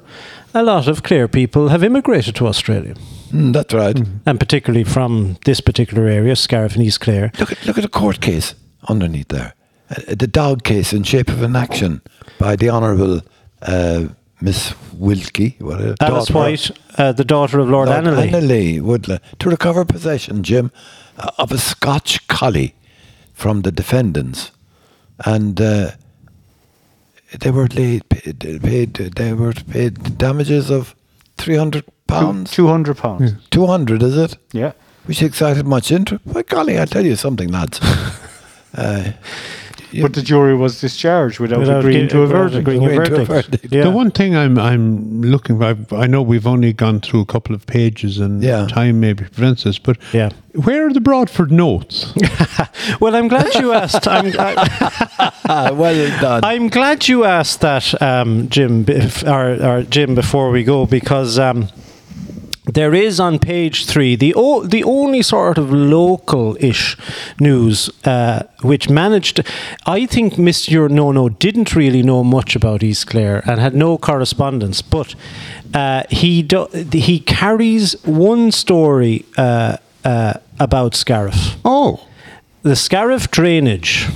a lot of Clare people have immigrated to Australia, Mm, that's right. and particularly from this particular area, Scariff and East Clare. Look at look at the court case underneath there. Uh, the dog case in shape of an action by the Honourable uh, Miss Wilkie, what a Alice daughter- White, uh, the daughter of Lord, Lord Annaly. Annaly Woodland, to recover possession, Jim, uh, of a Scotch collie from the defendants, and uh, they were laid, paid, paid. They were paid damages of three hundred pounds. Two hundred pounds. Two hundred, is it? Yeah. Which excited much interest. By golly, I'll tell you something, lads. *laughs* you- But the jury was discharged without, Without agreeing gi- to a without verdict. agreeing a to a verdict. verdict. Yeah. The one thing I'm I'm looking for, I know we've only gone through a couple of pages and Yeah. time maybe prevents us, but Yeah. where are the Broadford notes? *laughs* well, I'm glad you asked. I'm, *laughs* I, *laughs* well done. I'm glad you asked that, um, Jim, bef- or, or Jim, before we go, because um, there is on page three the o- the only sort of local-ish news uh, which managed. I think Mr. Nono didn't really know much about East Clare and had no correspondence, but uh, he do- he carries one story uh, uh, about Scariff Oh, the Scariff drainage.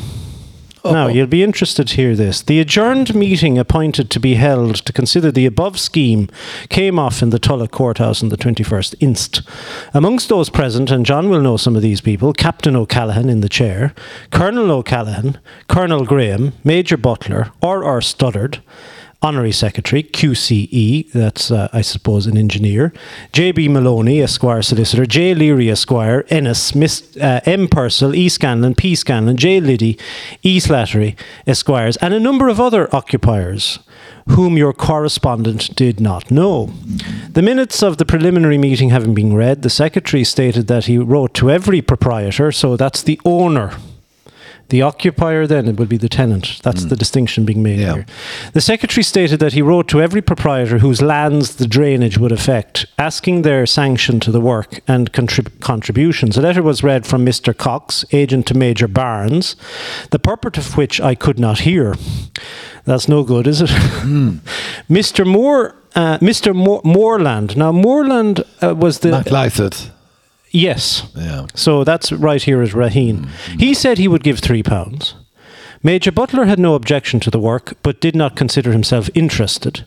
Now, Oh. you'll be interested to hear this. The adjourned meeting appointed to be held to consider the above scheme came off in the Tulloch Courthouse on the 21st inst. Amongst those present, and John will know some of these people, Captain O'Callaghan in the chair, Colonel O'Callaghan, Colonel Graham, Major Butler, R.R. Studdert, Honorary Secretary, QCE, that's, uh, I suppose, an engineer, J.B. Maloney, Esquire Solicitor, J. Leary, Esquire, Ennis, Miss, uh, M. Purcell, E. Scanlon, P. Scanlon, J. Liddy, E. Slattery, Esquires, and a number of other occupiers whom your correspondent did not know. The minutes of the preliminary meeting having been read, the Secretary stated that he wrote to every proprietor, so that's the owner. The occupier then it would be the tenant. That's the distinction being made Yeah. here. The secretary stated that he wrote to every proprietor whose lands the drainage would affect, asking their sanction to the work and contrib- contributions. A letter was read from Mr. Cox, agent to Major Barnes, the purport of which I could not hear. That's no good, is it? *laughs* Mr. Moore. Uh, Mr. Mo- Moorland. Now, Moorland uh, was the Mac Lysett. Yes. Yeah. So that's right here is Raheen. Mm-hmm. He said he would give three pounds. Major Butler had no objection to the work, but did not consider himself interested.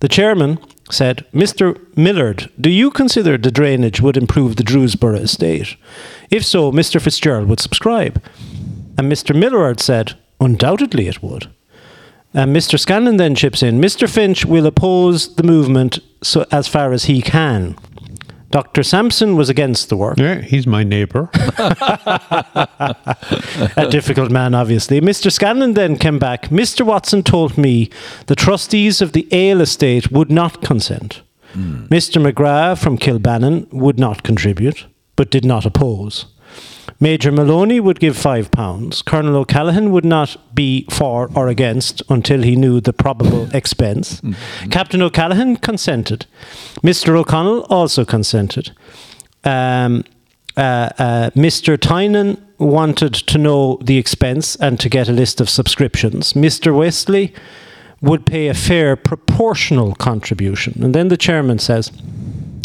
The chairman said, Mr. Millard, do you consider the drainage would improve the Drewsborough estate? If so, Mr. Fitzgerald would subscribe. And Mr. Millard said, undoubtedly it would. And Mr. Scanlon then chips in, Mr. Finch will oppose the movement so as far as he can. Dr. Sampson was against the work. yeah, he's my neighbour. *laughs* a difficult man, obviously. Mr. Scanlon then came back. Mr. Watson told me the trustees of the Ale estate would not consent. Hmm. Mr. McGrath from Kilbannon would not contribute, but did not oppose. Major Maloney would give five pounds. Colonel O'Callaghan would not be for or against until he knew the probable *laughs* expense. Captain O'Callaghan consented. Mr. O'Connell also consented. Um, uh, uh, Mr. Tynan wanted to know the expense and to get a list of subscriptions. Mr. Wesley would pay a fair proportional contribution. And then the chairman says,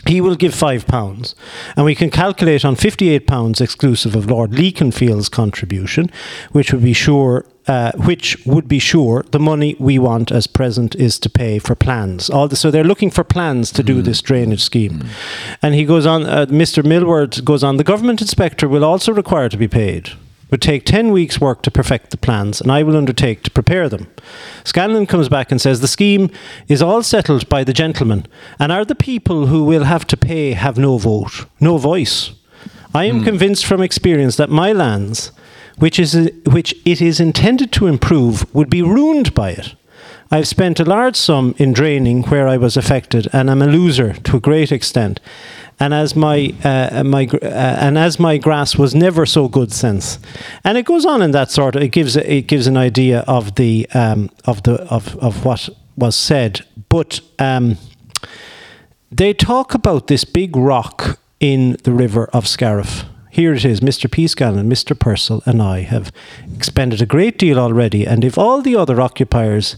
he will give five pounds, and we can calculate on fifty-eight pounds exclusive of Lord Leconfield's contribution, which would be sure, uh, which would be sure the money we want as present is to pay for plans. All the, so they're looking for plans to do this drainage scheme, and he goes on. Uh, Mr. Millward goes on. The government inspector will also require to be paid would take 10 weeks' work to perfect the plans, and I will undertake to prepare them. Scanlon comes back and says the scheme is all settled by the gentlemen, and are the people who will have to pay have no vote, no voice. I am hmm. convinced from experience that my lands, which is which it is intended to improve, would be ruined by it. I've spent a large sum in draining where I was affected, and am a loser to a great extent. And as my uh, my uh, and as my grass was never so good since, and it goes on in that sort of it gives it gives an idea of the um, of the of of what was said, but um, they talk about this big rock in the river of Scariff. Here it is, Mr. P. and Mr. Purcell, and I have expended a great deal already, and if all the other occupiers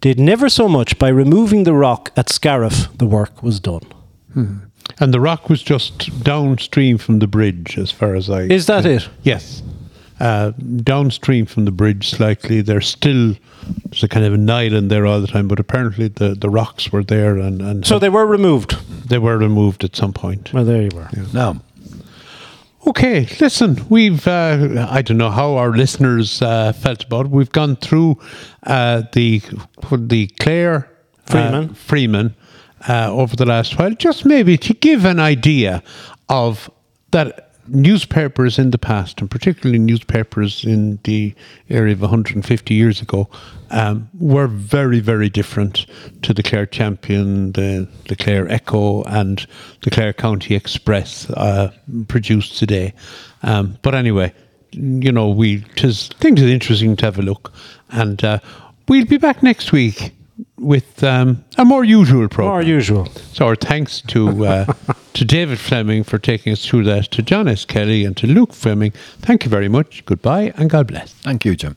did never so much by removing the rock at Scariff, the work was done. And the rock was just downstream from the bridge, as far as I. Is that it? Yes. uh, downstream from the bridge slightly. There's still there's a kind of an island there all the time, but apparently the, the rocks were there and, and So they were removed. they were removed at some point. Well, there you were. Now, Okay, listen, we've, uh, I don't know how our listeners uh, felt about it. We've gone through uh, the, the Clare uh, Freeman. Freeman uh, over the last while, just maybe to give an idea of that newspapers in the past, and particularly newspapers in the area of 150 years ago, um, were very, very different to the Clare Champion, the, the Clare Echo, and the Clare County Express uh, produced today. Um, but anyway, you know, we tis think it's interesting to have a look, and uh, we'll be back next week with um, a more usual program. More usual. So our thanks to uh, *laughs* to David Fleming for taking us through that, to John S. Kelly and to Luke Fleming. Thank you very much. Goodbye and God bless. thank you, Jim.